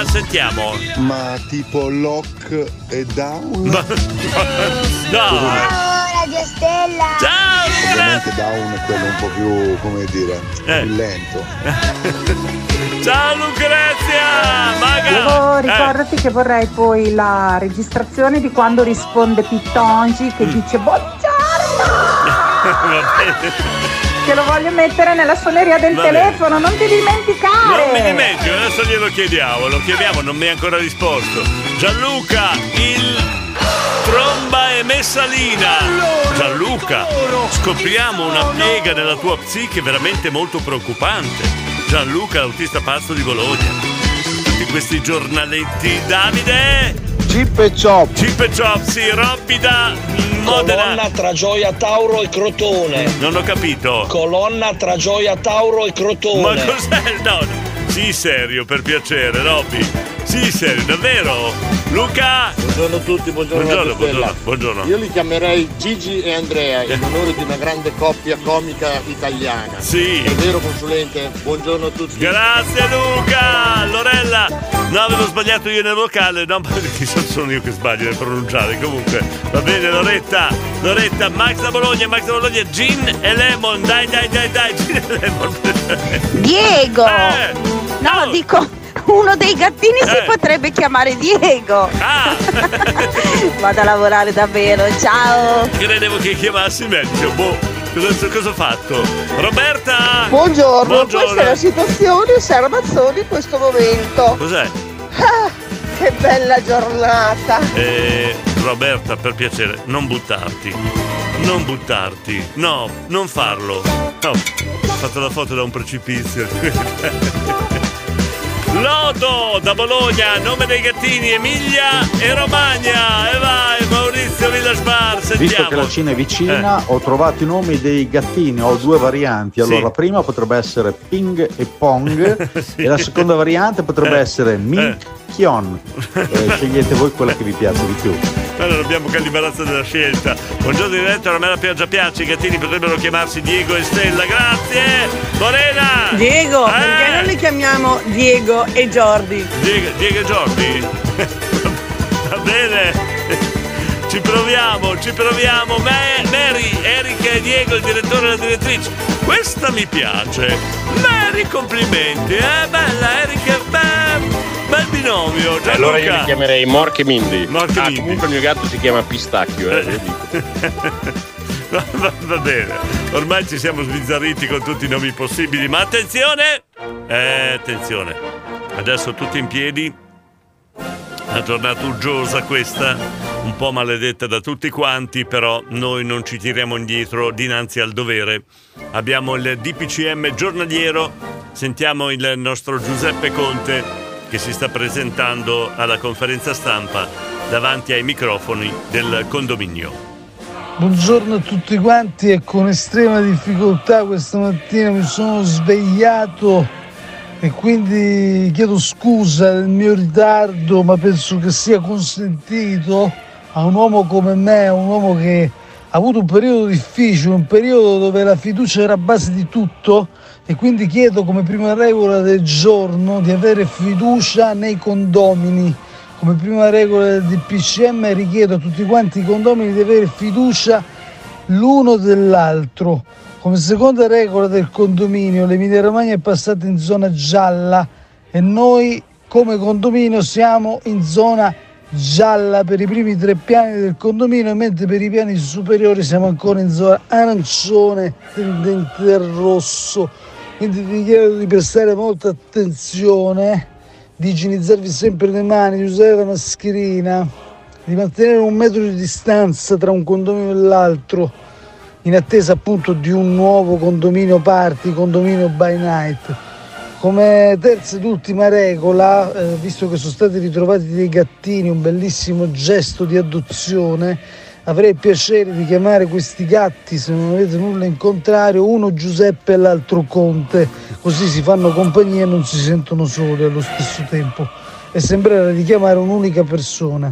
sentiamo. Ma tipo lock e down? No, Radio Stella! Ciao! Ovviamente down è quello un po' più, come dire, Eh. più lento. Ciao Lucrezia! Maga! Devo Eh. ricordati che vorrei poi la registrazione di quando risponde Pittongi che dice buongiorno! Va bene. Che lo voglio mettere nella suoneria del Va bene. telefono, non ti dimenticare! Non mi dimentico, adesso glielo chiediamo, lo chiediamo, non mi ha ancora risposto. Gianluca, il tromba e messalina. Gianluca, scopriamo una piega nella tua psiche veramente molto preoccupante. Gianluca, l'autista pazzo di Bologna. Tutti questi giornaletti. Davide! Chip e Chop. Chip e Chop, sì, Robby da Modena. Colonna tra Gioia Tauro e Crotone. Non ho capito. Colonna tra Gioia Tauro e Crotone. Ma cos'è? No, sii serio per piacere, Robby. Sii serio, davvero? Luca! Buongiorno a tutti, buongiorno, Buongiorno, buongiorno, buongiorno. Io li chiamerei Gigi e Andrea in onore di una grande coppia comica italiana. Sì. È vero consulente? Buongiorno a tutti. Grazie Luca! Lorella! No, avevo sbagliato io nel vocale, no, ma perché sono- io che sbaglio nel pronunciare. Comunque, va bene, Loretta, Loretta, Max da Bologna, Max da Bologna, Gin e Lemon, dai, dai, dai, dai, Gin e Lemon. Diego! Eh, No, dico uno dei gattini si Eh. potrebbe chiamare Diego. Ah! Vado a lavorare davvero, ciao. Credevo che chiamassi meglio. Boh, cosa, cosa ho fatto? Roberta! Buongiorno, Buongiorno. questa è la situazione Sermazzoni in questo momento. Cos'è? Ah, che bella giornata. Eh, Roberta, per piacere, non buttarti. Non buttarti. No, non farlo. No, ho fatto la foto da un precipizio. Lodo da Bologna, nome dei gattini, Emilia e Romagna. E vai, Maurizio Villasbar, Visto che sentiamo. la Cina è vicina, ho trovato i nomi dei gattini, ho due varianti. Allora, Sì. la prima potrebbe essere Ping e Pong, e la seconda variante potrebbe Eh. essere Mink Kion. Eh, scegliete voi quella che vi piace di più. Allora abbiamo l'imbarazzo della scelta. Buongiorno direttore, a me la pioggia piace, i gattini potrebbero chiamarsi Diego e Stella. Grazie! Morena! Diego, Eh? perché non li chiamiamo Diego e Jordi? Diego, Diego e Jordi? Va bene. Ci proviamo, ci proviamo. Ma- Mary, Erika e Diego, il direttore e la direttrice. Questa mi piace. Mary, complimenti. Eh, bella, Erika, beh, bel binomio. Gianluca. Allora io li chiamerei Mork e Mindy. Mork e ah, Mindy. comunque il mio gatto si chiama Pistacchio, eh, ve lo dico. Va, va- va bene, ormai ci siamo sbizzarriti con tutti i nomi possibili, ma attenzione! Eh, attenzione, adesso tutti in piedi. Una giornata uggiosa questa, un po' maledetta da tutti quanti, però noi non ci tiriamo indietro dinanzi al dovere. Abbiamo il DPCM giornaliero, sentiamo il nostro Giuseppe Conte che si sta presentando alla conferenza stampa davanti ai microfoni del condominio. Buongiorno a tutti quanti e con estrema difficoltà questa mattina mi sono svegliato e quindi chiedo scusa del mio ritardo, ma penso che sia consentito a un uomo come me, a un uomo che ha avuto un periodo difficile, un periodo dove la fiducia era base di tutto e quindi chiedo come prima regola del giorno di avere fiducia nei condomini. Come prima regola del DPCM richiedo a tutti quanti i condomini di avere fiducia l'uno dell'altro. Come seconda regola del condominio, l'Emilia Romagna è passata in zona gialla e noi come condominio siamo in zona gialla per i primi tre piani del condominio, mentre per i piani superiori siamo ancora in zona arancione tendente al rosso. Quindi vi chiedo di prestare molta attenzione, di igienizzarvi sempre le mani, di usare la mascherina, di mantenere un metro di distanza tra un condominio e l'altro in attesa appunto di un nuovo condominio party, condominio by night. Come terza ed ultima regola, eh, visto che sono stati ritrovati dei gattini, un bellissimo gesto di adozione, avrei piacere di chiamare questi gatti, se non avete nulla in contrario, uno Giuseppe e l'altro Conte, così si fanno compagnia e non si sentono soli allo stesso tempo. E sembrare di chiamare un'unica persona.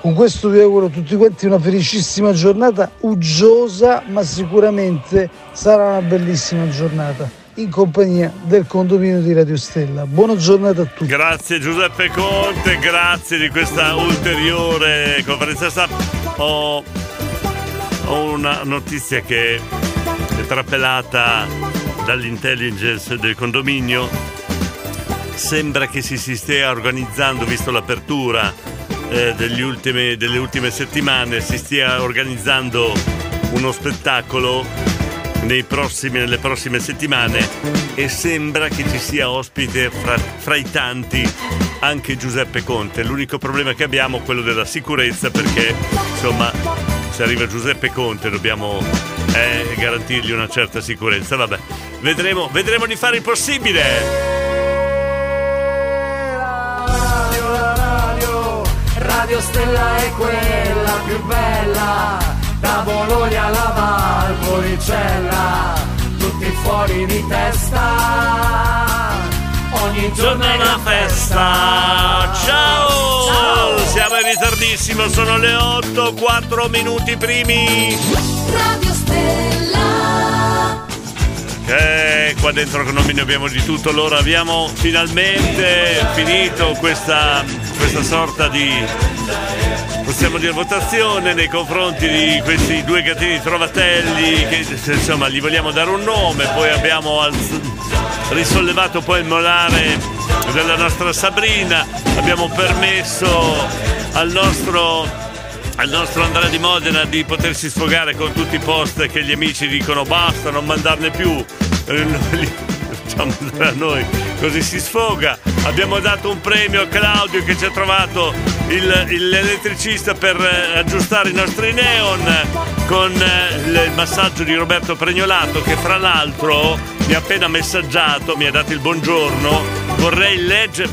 Con questo vi auguro a tutti quanti una felicissima giornata, uggiosa, ma sicuramente sarà una bellissima giornata in compagnia del condominio di Radio Stella. Buona giornata a tutti. Grazie Giuseppe Conte, grazie di questa ulteriore conferenza stampa. Ho, ho una notizia che è trapelata dall'intelligence del condominio. Sembra che si, si stia organizzando, visto l'apertura eh, ultime- delle ultime settimane, si stia organizzando uno spettacolo prossimi- nelle prossime settimane e sembra che ci sia ospite fra, fra i tanti anche Giuseppe Conte. L'unico problema che abbiamo è quello della sicurezza perché insomma se arriva Giuseppe Conte dobbiamo eh, garantirgli una certa sicurezza. Vabbè, vedremo, vedremo di fare il possibile. Radio Stella è quella più bella, da Bologna alla Valpolicella, tutti fuori di testa, ogni giorno è una festa. Ciao! Siamo in ritardissimo, sono le 8, 4 minuti primi. Radio Stella. Eh, qua dentro che non ne abbiamo di tutto, allora abbiamo finalmente finito questa, questa sorta di, possiamo dire, votazione nei confronti di questi due gattini trovatelli che insomma gli vogliamo dare un nome, poi abbiamo alz- risollevato poi il molare della nostra Sabrina, abbiamo permesso al nostro al nostro Andrea di Modena di potersi sfogare con tutti i post che gli amici dicono basta, non mandarne più. Facciamo andare a noi, così si sfoga. Abbiamo dato un premio a Claudio che ci ha trovato il- il- l'elettricista per eh, aggiustare i nostri neon con eh, il massaggio di Roberto Pregnolato che fra l'altro mi ha appena messaggiato, mi ha dato il buongiorno. Vorrei leggere.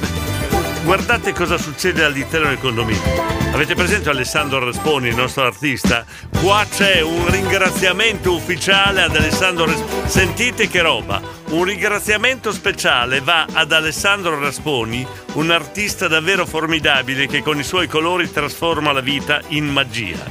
Guardate cosa succede all'interno del condominio. Avete presente Alessandro Rasponi, il nostro artista? Qua c'è un ringraziamento ufficiale ad Alessandro Rasponi. Sentite che roba! Un ringraziamento speciale va ad Alessandro Rasponi, un artista davvero formidabile che con i suoi colori trasforma la vita in magia.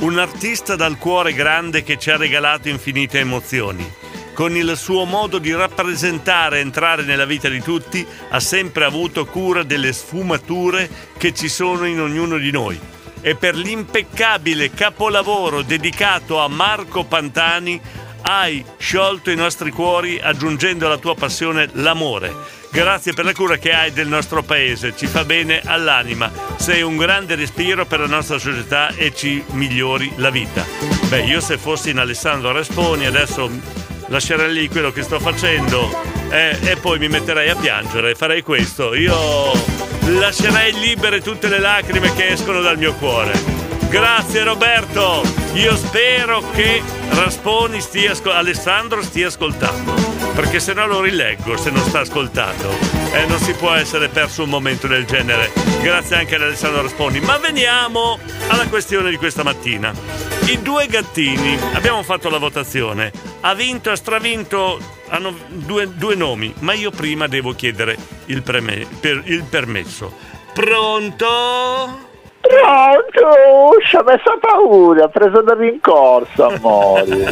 Un artista dal cuore grande che ci ha regalato infinite emozioni con il suo modo di rappresentare e entrare nella vita di tutti, ha sempre avuto cura delle sfumature che ci sono in ognuno di noi. E per l'impeccabile capolavoro dedicato a Marco Pantani hai sciolto i nostri cuori aggiungendo alla tua passione l'amore. Grazie per la cura che hai del nostro paese, ci fa bene all'anima. Sei un grande respiro per la nostra società e ci migliori la vita. Beh, io se fossi in Alessandro Rasponi adesso lascerei lì quello che sto facendo eh, e poi mi metterei a piangere, farei questo. Io lascerei libere tutte le lacrime che escono dal mio cuore. Grazie Roberto, io spero che Rasponi stia ascol- Alessandro stia ascoltando, perché se no lo rileggo se non sta ascoltando. E non si può essere perso un momento del genere. Grazie anche ad Alessandro Rasponi. Ma veniamo alla questione di questa mattina. I due gattini, abbiamo fatto la votazione, ha vinto e stravinto, hanno due, due nomi, ma io prima devo chiedere il, preme- per- il permesso. Pronto? Pronto? Ci ha messo paura, ha preso da rincorso, amore.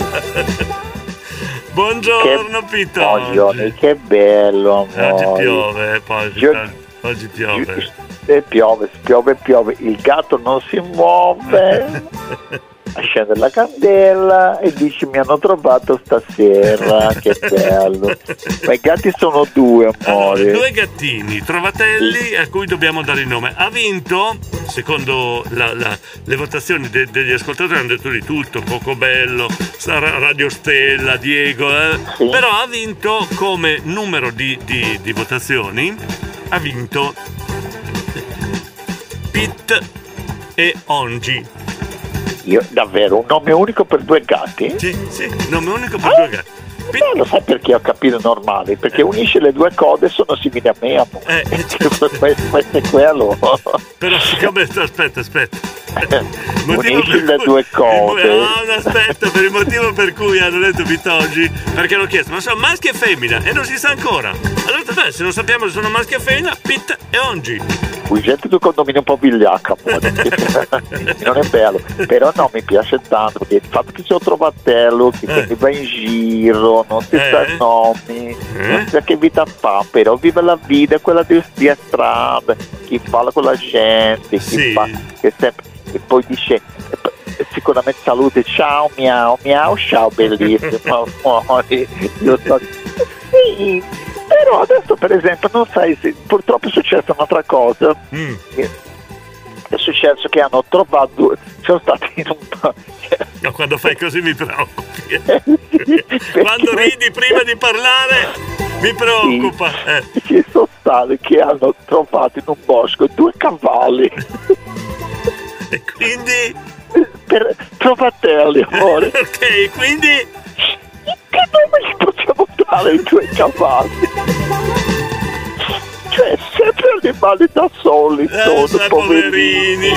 Buongiorno Pito. Buongiorno, che bello, Oggi amore. piove, eh, poi Io- oggi piove. E piove, piove, piove. Il gatto non si muove. Accende la candela e dice mi hanno trovato stasera, che bello. Ma i gatti sono due, amore. Due gattini, trovatelli a cui dobbiamo dare il nome. Ha vinto, secondo la- la- le votazioni de- degli ascoltatori, hanno detto di tutto, poco bello, Radio Stella, Diego, eh. però ha vinto come numero di, di- di votazioni, ha vinto Pit e Ongi. Io, davvero, un nome unico per due gatti? Sì, sì, nome unico per due gatti. No, lo sai perché ho capito normale? Perché unisce le due code e sono simili a me, amore. questo, questo è quello. Però siccome aspetta, aspetta. Unisci le due il- cose. Ah, no, aspetta, per il motivo per cui hanno detto Vitoggi, perché hanno chiesto, ma sono maschi e femmina? E non si sa ancora. Allora, beh, se non sappiamo se sono maschi e femmina, Pit e Ongi. Qui gente di condominio un po' vigliacca, non è bello. Però no, mi piace tanto perché il fatto che c'è un trovatello che Eh. mi va in giro, non si sa Eh. i nomi, non si sa che vita fa, però vive la vita, quella di, di strada, chi parla con la gente, chi fa, che sempre, e poi dice sicuramente salute, ciao miau, miau, ciao bellissimo, amore. Io so- sì, però adesso per esempio non sai se purtroppo è successa un'altra cosa. Mm. È successo che hanno trovato due, sono stati in un No, quando fai così mi preoccupi. quando ridi prima di parlare mi preoccupa. Eh. ci sono stati che hanno trovato in un bosco due cavalli. e quindi? Per trovatelli, amore. ok, quindi? Che nome gli possiamo dare ai due cavalli? Cioè, sempre animali da soli sono, Eh, poverini. poverini.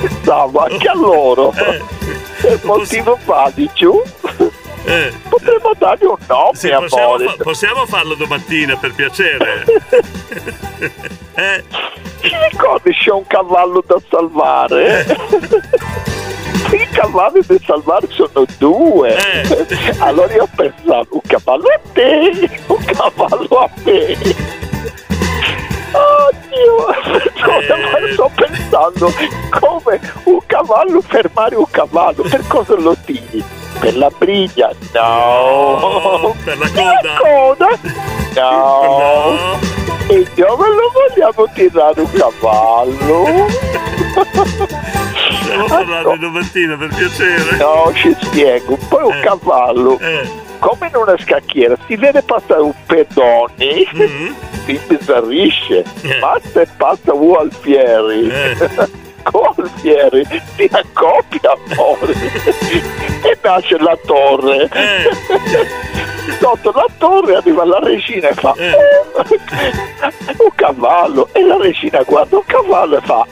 Pensavo anche a loro. Per motivo valido. Potremmo dargli un nome, Sì, possiamo, amore. fa- possiamo farlo domattina per piacere. eh, Ti ricordi c'è un cavallo da salvare? I cavalli da salvare sono due. Allora io ho pensato, un cavallo a te, un cavallo a me. Oddio, Cosa sto pensando? Come un cavallo fermare un cavallo? Per cosa lo tiri? Per la briglia, no. per la coda, no. E dove lo vogliamo tirare un cavallo? Devo parlare domattina per piacere. No, ci spiego. Poi un Eh. cavallo, come in una scacchiera, si vede passare un pedone, Mm-hmm. si bizzarrisce. Eh. Passa e passa Gualtieri. Gualtieri si accoppia amore e nasce la torre. Eh. Sotto la torre arriva la regina e fa Eh. un cavallo e la regina guarda un cavallo e fa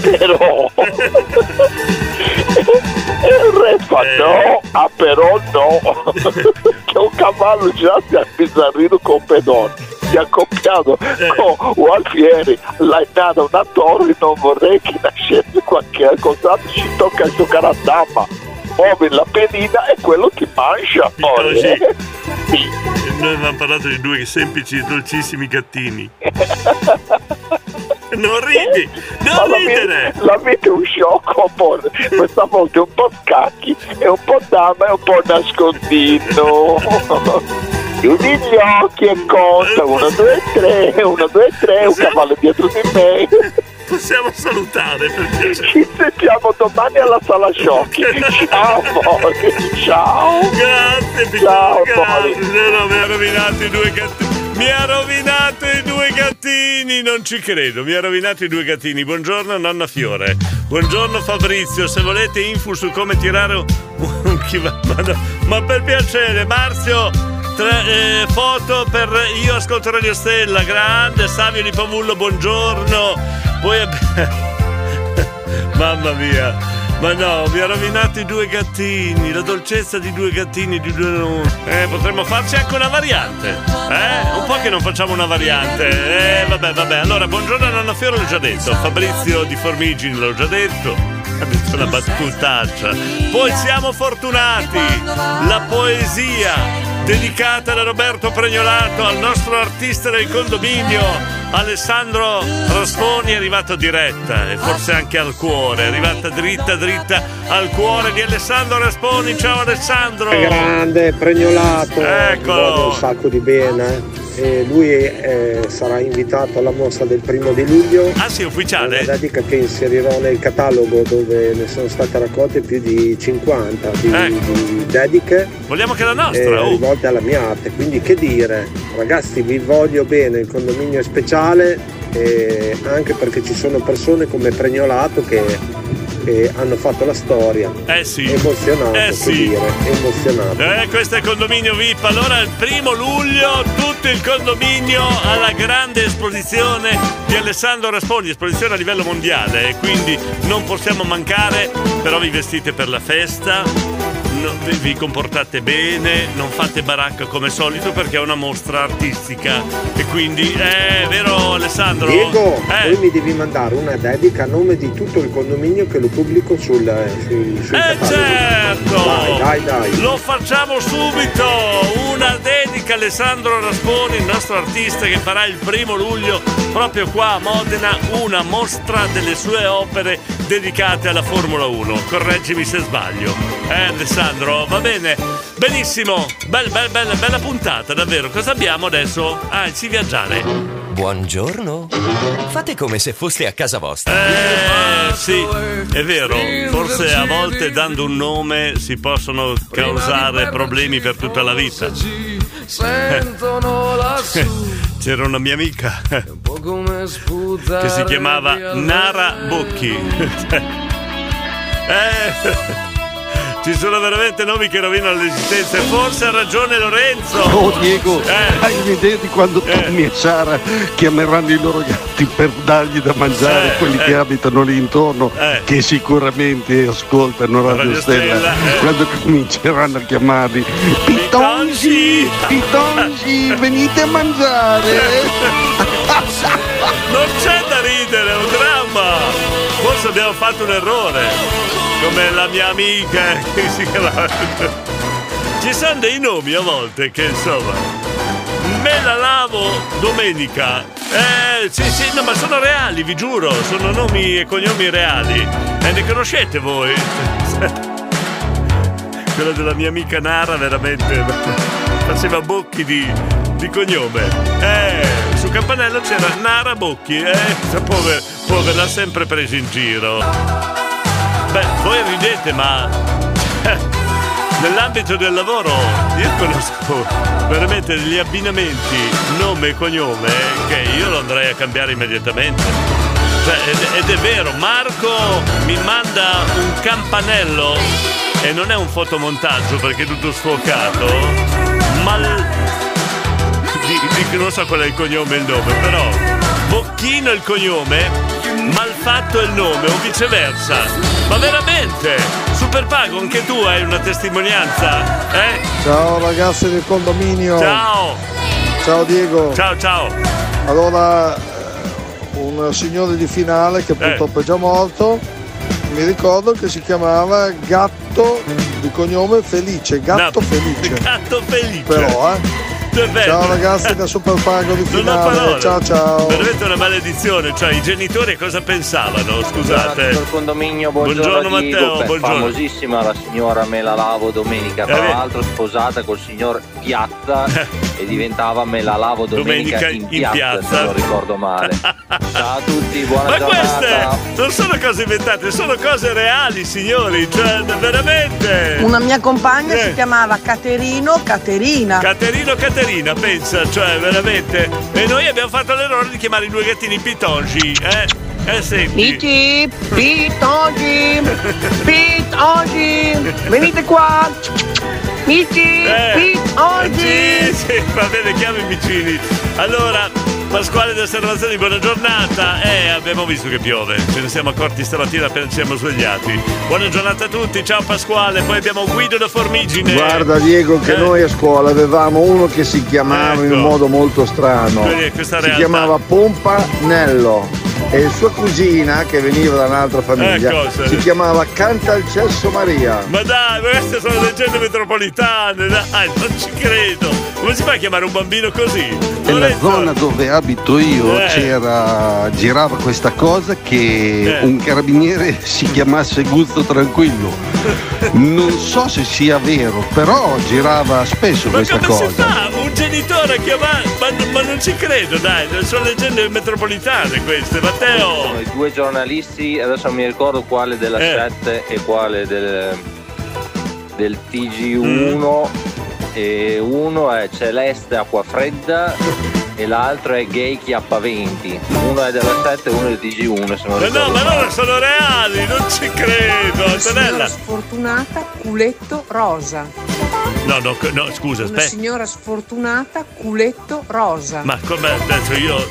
però e il re fa no ah però no. Che un cavallo già si è sbizzarrito con pedone si è accoppiato con Gualtieri l'ha nata una torre non vorrei che nascesse qualche cosa ci tocca giocare a dama. Muove la pedina e quello ti mangia amore. E noi avevamo parlato di due semplici e dolcissimi gattini. Non ridi, non la ridere! vita- La vita è un sciocco amore questa volta è un po' scacchi e un po' dama e un po' nascondino. Chiudi gli occhi e conta uno, due, tre uno, due, tre un cavallo dietro di me Possiamo salutare per piacere. ci sentiamo domani alla sala sciocchi ciao amore ciao. Grazie, ciao Grazie, mi ha rovinato i due gattini. Mi ha rovinato i due gattini, non ci credo, mi ha rovinato i due gattini. Buongiorno nonna Fiore. Buongiorno Fabrizio, se volete info su come tirare un, un ma per piacere, Marzio, tre- eh, foto per io ascolto Radio Stella, grande Savio di Pavullo, buongiorno. Poi Mamma mia. Ma no, mi ha rovinato i due gattini, la dolcezza di due gattini di due. Eh, potremmo farci anche una variante. Eh? Un po' che non facciamo una variante. Eh, vabbè, vabbè. Allora, buongiorno a Nonna Fiore, l'ho già detto. Fabrizio di Formigini, l'ho già detto. Ha detto una battutaccia. Poi siamo fortunati. La poesia dedicata da Roberto Pregnolato al nostro artista del condominio. Alessandro Rasponi è arrivato diretta e forse anche al cuore, è arrivata dritta dritta al cuore di Alessandro Rasponi. Ciao Alessandro! Grande, pregnolato, Eccolo. un sacco di bene. E lui eh, sarà invitato alla mostra del primo di luglio. Ah sì, ufficiale? Una dedica che inserirò nel catalogo dove ne sono state raccolte più di 50 di, Ecco. di dediche Vogliamo che la nostra, eh, oh. rivolte alla mia arte. Quindi che dire, ragazzi vi voglio bene, il condominio è speciale e anche perché ci sono persone come Pregnolato che, che hanno fatto la storia. Eh sì. Emozionato, Eh sì. dire, emozionato. Eh, questo è condominio VIP. Allora, il primo luglio, tutto il condominio alla grande esposizione di Alessandro Rasponi, esposizione a livello mondiale. E quindi non possiamo mancare, però vi vestite per la festa. No- vi- comportate bene, non fate baracca come solito perché è una mostra artistica e quindi è vero Alessandro? Diego, eh, mi devi mandare una dedica a nome di tutto il condominio che lo pubblico sul, sui, sui Eh cataloghi. certo! Dai, dai, dai. Lo facciamo subito! Una dedica a Alessandro Rasponi, il nostro artista che farà il primo luglio proprio qua a Modena una mostra delle sue opere dedicate alla Formula 1. Correggimi se sbaglio. Eh Alessandro, va bene? Benissimo! Bel, bel, bella, bella puntata, davvero. Cosa abbiamo adesso? Ah, il sì viaggiare. Buongiorno. Fate come se foste a casa vostra. Eh sì, è vero, forse a volte dando un nome si possono causare problemi per tutta la vita. Sentono lassù C'era una mia amica che si chiamava Nara Bocchi. Eh, ci sono veramente nomi che rovinano l'esistenza e forse ha ragione Lorenzo. Oh Diego, Eh. hai un'idea di quando Tommy e Sara chiameranno i loro gatti per dargli da mangiare Eh, quelli eh. che abitano lì intorno, Eh. che sicuramente ascoltano Radio, Radio Stella, Stella, eh. quando cominceranno a chiamarli Pitongi, Pitongi, venite a mangiare. Non c'è da ridere. Forse abbiamo fatto un errore. Come la mia amica che si chiamava. Ci sono dei nomi a volte che insomma. Me la lavo domenica. Eh, sì, sì, no, ma sono reali, vi giuro. Sono nomi e cognomi reali. E ne conoscete voi? quella della mia amica Nara veramente faceva Bocchi di, di cognome. Eh, su Campanello c'era Nara Bocchi, eh, povera, povera, l'ha sempre presa in giro. Beh, voi ridete, ma eh, nell'ambito del lavoro io conosco veramente degli abbinamenti nome e cognome che io lo andrei a cambiare immediatamente. Cioè, ed, ed è vero, Marco mi manda un campanello e non è un fotomontaggio perché è tutto sfocato, ma l- di, di- non so qual è il cognome e il nome, però Bocchino è il cognome, Malfatto è il nome o viceversa. Ma veramente? Super Pago, anche tu hai una testimonianza? Eh? Ciao ragazzi del condominio. Ciao! Ciao Diego. Ciao ciao! Allora, eh, un signore di finale che purtroppo è già morto, mi ricordo che si chiamava Gatto di cognome Felice, Gatto Felice. Gatto felice! Però, eh. È vero. Ciao ragazzi da Super Pago di finale. Ciao ciao. Veramente una maledizione, cioè i genitori cosa pensavano? Scusate. Dottor condominio, buongiorno, Buongiorno. Matteo, Beh, buongiorno. famosissima la signora Me la lavo domenica, tra Eh, beh. l'altro sposata col signor Piazza e diventava Me la lavo domenica, Domenica in, in piazza, piazza. se non ricordo male. Ciao a tutti, buona Ma giornata. queste non sono cose inventate, sono cose reali, signori. Cioè, veramente. Una mia compagna Eh. si chiamava Caterino Caterina. Caterino Caterina, pensa, cioè veramente. E noi abbiamo fatto l'errore di chiamare i due gattini Pitongi, eh? Eh senti. Mici, Pitongi, Pitongi, venite qua. Mici, Eh, Pitongi. Sì, sì, va bene, chiami i vicini. Allora, Pasquale da Osservazioni, buona giornata. Eh, abbiamo visto che piove. Ce ne siamo accorti stamattina appena ci siamo svegliati. Buona giornata a tutti, ciao Pasquale. Poi abbiamo Guido da Formigine. Guarda Diego che Eh. noi a scuola avevamo uno che si chiamava in Ecco. un modo molto strano. Si chiamava Pompanello e sua cugina che veniva da un'altra famiglia Ecco, si chiamava Cantalcesso Maria. Ma dai, ma queste sono leggende metropolitane, dai, non ci credo. Come si fa a chiamare un bambino così? Nella zona dove abito io Eh. c'era, girava questa cosa che Eh. un carabiniere si chiamasse Guzzo Tranquillo. Non so se sia vero, però girava spesso Ma questa come si cosa. fa? Un genitore a chiamare. Ma, ma non ci credo, dai, sono leggende metropolitane queste, Matteo. Sono i due giornalisti, adesso non mi ricordo quale della Eh. 7 e quale del, del TG1 e uno è Celeste Acquafredda e l'altro è Gay Chiappaventi. Uno è della 7 e uno è del TG1 se non Ma no, ma loro sono reali, non ci credo, Una signora Antonella. sfortunata, culetto rosa. No, no, no, scusa, Una aspetta. signora sfortunata, culetto rosa. Ma come adesso io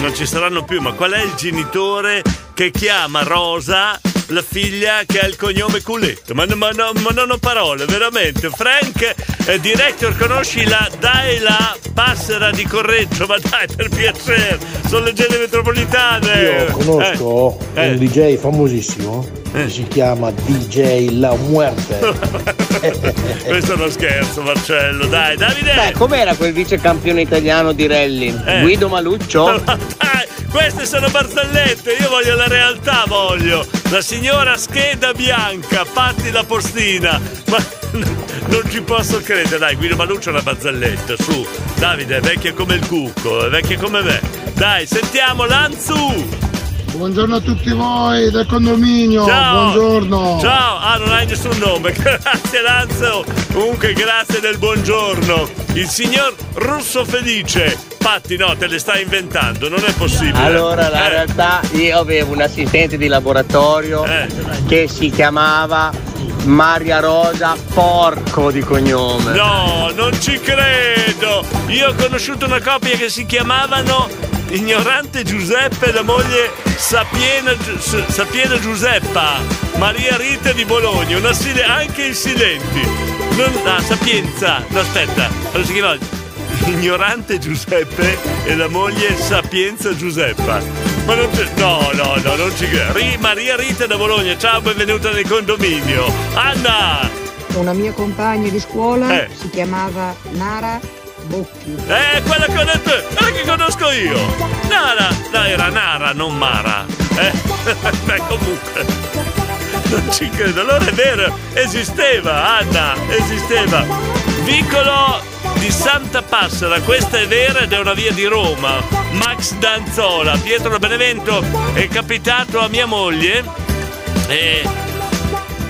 non ci saranno più, ma qual è il genitore che chiama Rosa la figlia che ha il cognome Culetto? Ma, ma, no- ma non ho parole, veramente. Frank, eh, director, conosci la Dai la passera di Correggio? Ma dai, per piacere, sono leggende metropolitane. Io conosco Eh, eh. un DJ famosissimo che si chiama DJ La Muerte. Questo è uno scherzo, Marcello. Dai, Davide. Beh, com'era quel vice campione italiano di rally? Eh. Guido Maluccio? Queste sono barzellette, io voglio la realtà, voglio. La signora scheda bianca, Patti la postina. Ma non ci posso credere, dai, Guido Maluccio è una barzelletta, su. Davide, è vecchia come il cucco, è vecchia come me. Dai, sentiamo Lanzu! Buongiorno a tutti voi del condominio. Ciao! Buongiorno. Ciao! Ah, non hai nessun nome. Grazie Lanzo. Comunque, grazie del buongiorno. Il signor Russo Felice. Patti, no, te le stai inventando, non è possibile. Allora, la Eh. realtà, io avevo un assistente di laboratorio Eh. che si chiamava Maria Rosa Porco di cognome. No, non ci credo! Io ho conosciuto una coppia che si chiamavano Ignorante Giuseppe e la moglie Sapiena, Sapiena Giuseppa, Maria Rita di Bologna, una sile- anche in Silenti. Non, ah, Sapienza, no aspetta, allora si chiamava Ignorante Giuseppe e la moglie Sapienza Giuseppa. Ma non c'è- no, no, no, non ci credo. Ri- Maria Rita da Bologna, ciao, benvenuta nel condominio. Anna! Una mia compagna di scuola Eh. si chiamava Nara Bocchi. Eh, quella che ho detto, quella che conosco io. Nara, no, era Nara, non Mara. Eh, beh, comunque. Non ci credo, allora è vero, esisteva, Anna, esisteva. Vicolo di Santa Passera, questa è vera ed è una via di Roma. Max Danzola, Pietro Benevento, è capitato a mia moglie e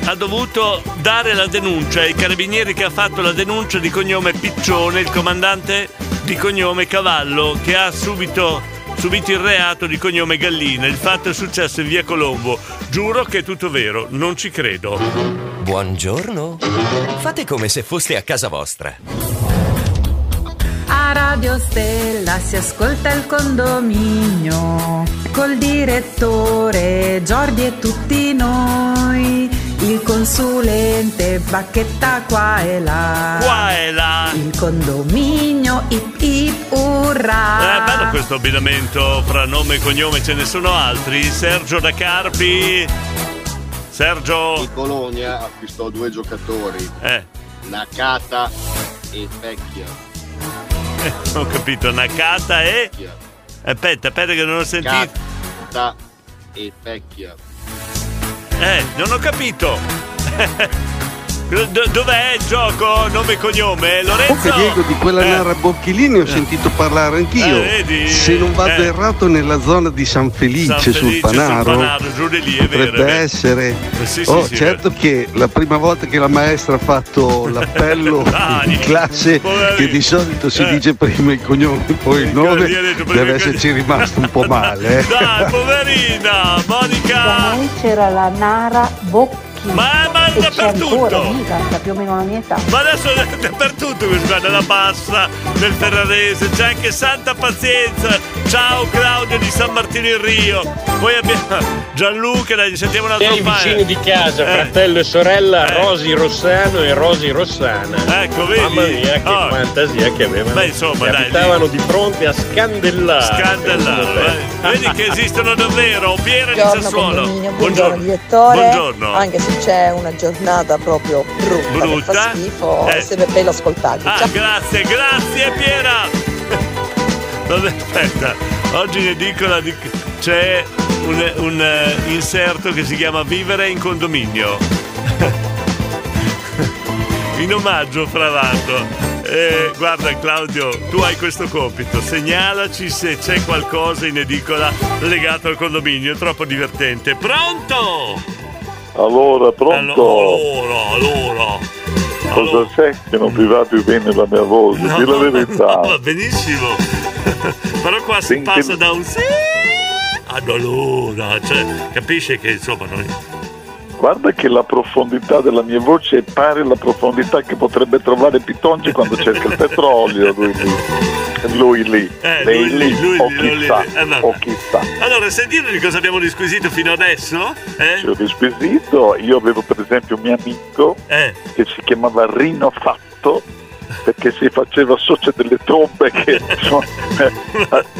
ha dovuto dare la denuncia ai carabinieri che ha fatto la denuncia di cognome Piccione, il comandante di cognome Cavallo, che ha subito subito il reato di cognome Gallina. Il fatto è successo in via Colombo. Giuro che è tutto vero, non ci credo. Buongiorno. Fate come se foste a casa vostra. A Radio Stella si ascolta il condominio col direttore Giordi e tutti noi. Il consulente bacchetta qua e là. Qua e là. Il condominio ip ip urra. È bello questo abbinamento fra nome e cognome, ce ne sono altri. Sergio da Carpi. Sergio. Il Bologna acquistò due giocatori, Eh, Nakata e Vecchia. eh, ho capito, Nakata e. Aspetta, aspetta che non ho sentito. Nakata e Vecchia. Eh, non ho capito. Do- dov'è il gioco? Nome e cognome? Lorenzo? Comunque Diego di quella Eh. Nara Bocchilini ho sentito parlare anch'io. Eh, vedi? Se non vado Eh. errato nella zona di San Felice, San sul Felice, sul Panaro. Panaro, giù di lì, è Potrebbe vero. essere. Eh, sì, sì, oh, sì, certo che la prima volta che la maestra ha fatto l'appello Dai, in classe, che di solito si Eh. dice prima il cognome e poi il nome, detto deve esserci rimasto un po' male. eh. Dai, poverina! Monica! Poi c'era la Nara Bocchi. Ma, ma che c'è dappertutto. sta più o meno la mia età. Ma adesso è dappertutto questa nella bassa, nel Ferrarese, c'è anche Santa Pazienza. Ciao Claudio di San Martino in Rio. Poi abbiamo Gianluca, dai, sentiamo un E altro ai paio. vicini di casa, Eh. fratello e sorella, Rosi Rossano e Rosi Rossana. Ecco, vedi? Mamma mia, che Oh. fantasia che avevano. Beh, insomma, E dai, abitavano di fronte a scandellare. Scandellare, eh. Vedi che esistono davvero, Piera di Buongiorno Sassuolo. buongiorno direttore. Buongiorno. Anche se c'è una giornata proprio brutta, Brutta? fa schifo, Eh. è sempre bello ascoltarvi. Ah, Ciao. grazie, grazie Piera! Vabbè, aspetta, oggi in edicola di- c'è un, un, eh, inserto che si chiama Vivere in condominio. in omaggio, fra l'altro. Eh, guarda Claudio, tu hai questo compito, segnalaci se c'è qualcosa in edicola legato al condominio, è troppo divertente. Pronto? Allora, pronto? Allora, allora. Cosa c'è che non vi va più bene la mia voce? Di la verità. no, va benissimo. Però qua si Senti- passa da un sì ad allora, cioè, capisce che insomma noi. Guarda che la profondità della mia voce è pari alla profondità che potrebbe trovare Pitongi quando cerca il petrolio. Lui lì. Lui lì. Eh, Lei lui lì. lui o chissà. lì. Eh, vabbè. o chissà. Allora, sentite di cosa abbiamo disquisito fino adesso? Eh? Ci ho disquisito. Io avevo per esempio un mio amico Eh. che si chiamava Rino Fatto perché si faceva socio delle trombe che insomma, eh,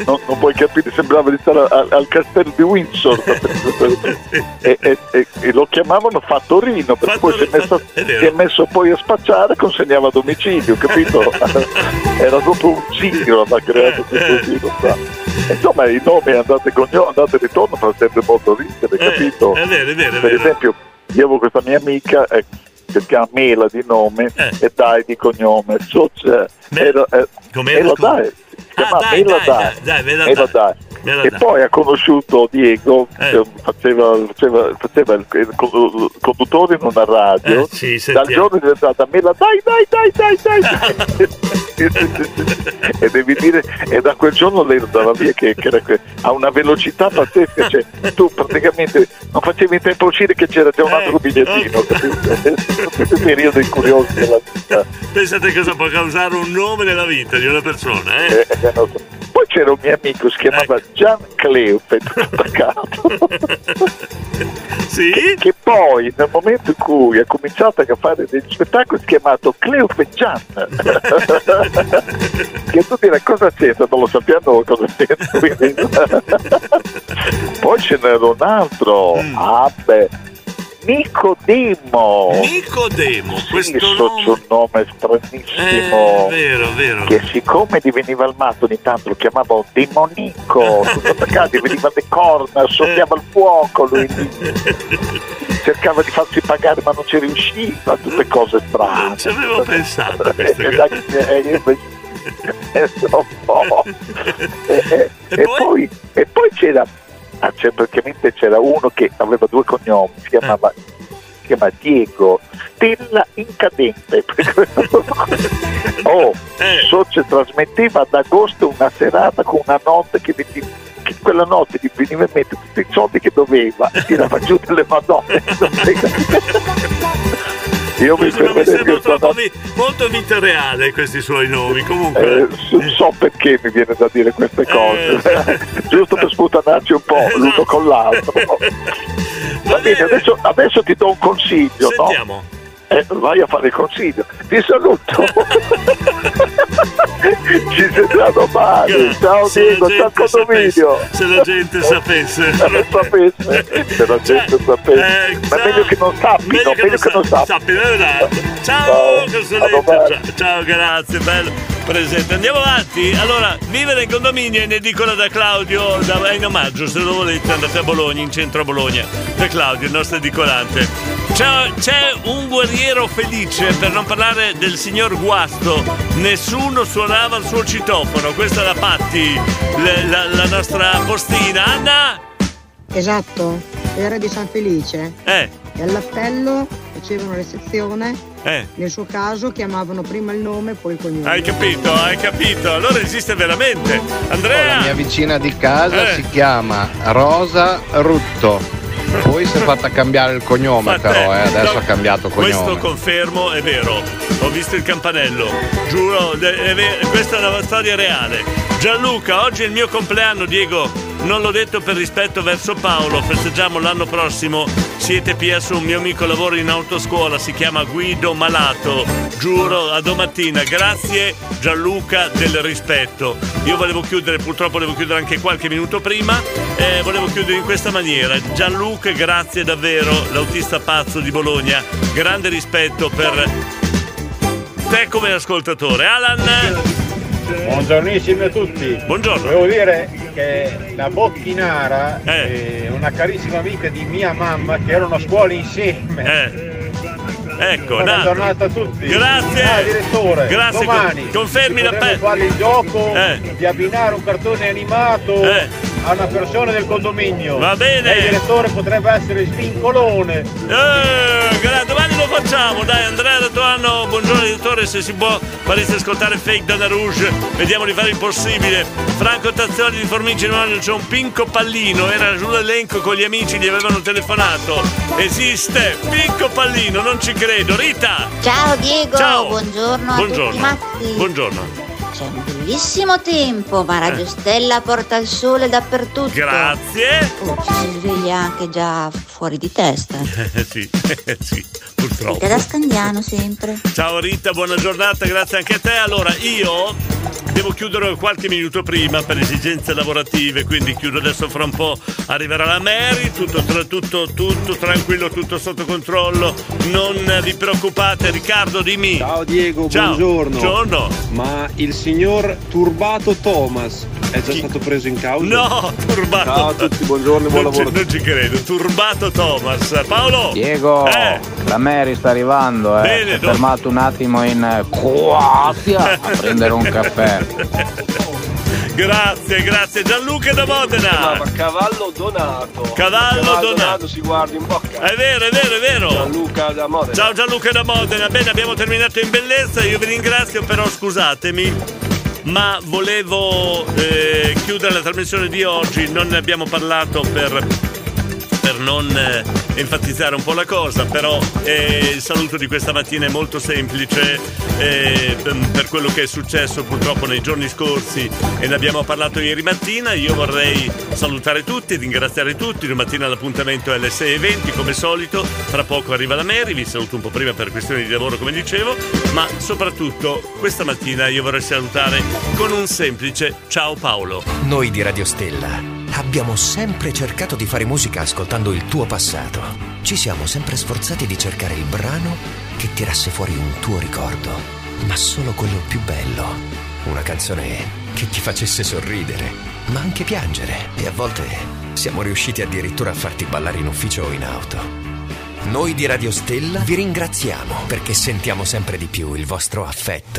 non, non puoi capire, sembrava di stare al, al castello di Windsor e, e- e- e lo chiamavano Fattorino perché poi si è, messo, si è messo poi a spacciare e consegnava a domicilio, capito? Era proprio un giro da creato questo giro qua. Insomma i nomi andate cognome, andate e ritorno fanno sempre molto ridere, capito? È vero, è vero, è Per vero. esempio, io avevo questa mia amica eh, si chiama Mela di nome Eh. e Dai di cognome. So, cioè, era, eh, com'era? Mela Dai. Si Ah, dai, dai, Dai. dai, dai, Dai. Dai. Mela E poi ha conosciuto Diego, Eh. faceva, faceva, faceva il, il condu- conduttore in una radio. Eh, sì, Dal giorno è diventata Mela Dai, dai, dai, dai, dai. e devi dire, e da quel giorno lei andava via che, che a una velocità pazzesca, cioè tu praticamente non facevi in tempo a uscire che c'era già un altro Eh, bigliettino, capito? Questi periodi curiosi della vita. Pensate cosa può causare un nome nella vita di una persona, eh? Eh, c'era un mio amico, si chiamava Gian Cleupe, tutto attaccato. che, che poi nel momento in cui ha cominciato a fare degli spettacoli si è chiamato Cleupe Gian. che tu direi cosa c'entra, non lo sappiamo cosa c'entra. poi ce n'era un altro, ah beh, Nicodemo. Nicodemo, questo Sì, nome. c'è un nome stranissimo. Eh, vero, vero. Che siccome diveniva il matto ogni tanto lo chiamavo demonico, tutto attaccato, veniva le corna, soffiava il fuoco lui cercava di farsi pagare ma non ci riusciva, tutte cose strane. Non ci avevo pensato a queste E eh, eh. E, e- e poi, e poi c'era, ah, c'è- praticamente c'era uno che aveva due cognomi, si chiamava, si chiama Diego Stella Incadente. oh, Soce trasmetteva ad agosto una serata con una notte che, che quella notte gli veniva in mente tutti i soldi che doveva, tirava giù delle madonne. Io mi troppo notte. vi- molto vita reale questi suoi nomi. Comunque, Eh, so, perché mi viene da dire queste cose, giusto per sputanarci un po' l'uno con l'altro. Va bene, adesso, adesso ti do un consiglio, no? Sentiamo. Eh, vai a fare il consiglio. Ti saluto. Ci sentiamo domani. Ciao se Diego, ciao condominio. se la gente sapesse. Se la sapesse, se la gente sapesse. Ma è meglio che non sappino, meglio che non sappino. Sappino, è vero. Ciao, consulente. Ciao, ciao, grazie, bello. Presente. Andiamo avanti. Allora, vivere in condominio in edicola da Claudio da, in omaggio. Se lo volete andate a Bologna, in centro a Bologna. Da Claudio, il nostro edicolante. C'è, c'è un guerriero felice, per non parlare del signor Guasto. Nessuno suonava il suo citofono. Questa la Patti, le- la, la nostra postina. Anna? Esatto, era di San Felice. Eh, E all'appello facevano recezione. Eh. Nel suo caso chiamavano prima il nome e poi il cognome. Hai capito, hai capito. Allora esiste veramente. Andrea? La mia vicina di casa Eh. si chiama Rosa Rutto. Poi si è fatta cambiare il cognome, Fa te. però, eh, adesso No, ha cambiato Questo cognome. confermo, è vero. Ho visto il campanello. Giuro, è ver- questa è una storia reale. Gianluca, oggi è il mio compleanno, Diego. Non l'ho detto per rispetto verso Paolo, festeggiamo l'anno prossimo. Siete PS, un mio amico lavora in autoscuola, si chiama Guido Malato. Giuro, a domattina. Grazie Gianluca del rispetto. Io volevo chiudere, purtroppo volevo chiudere anche qualche minuto prima. Eh, volevo chiudere in questa maniera. Gianluca, grazie davvero, l'autista pazzo di Bologna. Grande rispetto per te come ascoltatore. Alan. Buongiornissimi a tutti. Buongiorno. Volevo dire che la Bocchinara è una carissima amica di mia mamma che erano a scuola insieme. Ecco, Buona na- giornata a tutti. Grazie. Ah, direttore. Grazie, Domani confermi la potremmo pe- fare il gioco Eh. di abbinare un cartone animato a una persona del condominio. Va bene. E il direttore potrebbe essere Svincolone. Eh, gra- domani facciamo, dai Andrea Latuano, buongiorno direttore, se si può faresti ascoltare Fake Dana Rouge, vediamo di fare il possibile. Franco Tazzoli di Formici Romano, c'è un Pinco Pallino, era sull'elenco con gli amici, gli avevano telefonato. Esiste, Pinco Pallino, non ci credo. Rita! Ciao Diego, Ciao. buongiorno Buongiorno. Buongiorno. Bellissimo tempo, ma Radio Stella porta il sole dappertutto. Grazie. Oh, ci si sveglia anche già fuori di testa. Eh, sì, eh, sì, purtroppo. Rita da Scandiano sempre. Ciao Rita, buona giornata, grazie anche a te. Allora, io devo chiudere qualche minuto prima per esigenze lavorative, quindi chiudo adesso fra un po'. Arriverà la Mary, tutto, tra- tutto, tutto tranquillo, tutto sotto controllo. Non vi preoccupate, Riccardo, dimmi. Ciao Diego, Ciao. buongiorno. Buongiorno. Ma il signor Turbato Thomas è già stato preso in causa? No, turbato. Ciao a tutti, buongiorno e buon Non ci, lavoro. non ci credo, turbato Thomas. Paolo? Diego, Eh. la Mary sta arrivando, eh. Bene, si è fermato un attimo in eh, Croazia a prendere un caffè. Grazie, grazie. Gianluca da Modena. Cavallo Donato. Cavallo Donato. si guarda in bocca. È vero, è vero, è vero. Gianluca da Modena. Ciao Gianluca da Modena. Bene, abbiamo terminato in bellezza. Io vi ringrazio, però scusatemi. Ma volevo eh, chiudere la trasmissione di oggi. Non ne abbiamo parlato per, per non eh, enfatizzare un po' la cosa, però eh, il saluto di questa mattina è molto semplice eh, per quello che è successo purtroppo nei giorni scorsi e ne abbiamo parlato ieri mattina. Io vorrei salutare tutti, ringraziare tutti. Domattina l'appuntamento è alle 6.20 come solito. Fra poco arriva la Mary, vi saluto un po' prima per questioni di lavoro come dicevo, ma soprattutto questa mattina io vorrei salutare con un semplice ciao Paolo. Noi di Radio Stella abbiamo sempre cercato di fare musica ascoltando il tuo passato. Ci siamo sempre sforzati di cercare il brano che tirasse fuori un tuo ricordo, ma solo quello più bello. Una canzone che ti facesse sorridere, ma anche piangere. E a volte siamo riusciti addirittura a farti ballare in ufficio o in auto. Noi di Radio Stella vi ringraziamo perché sentiamo sempre di più il vostro affetto.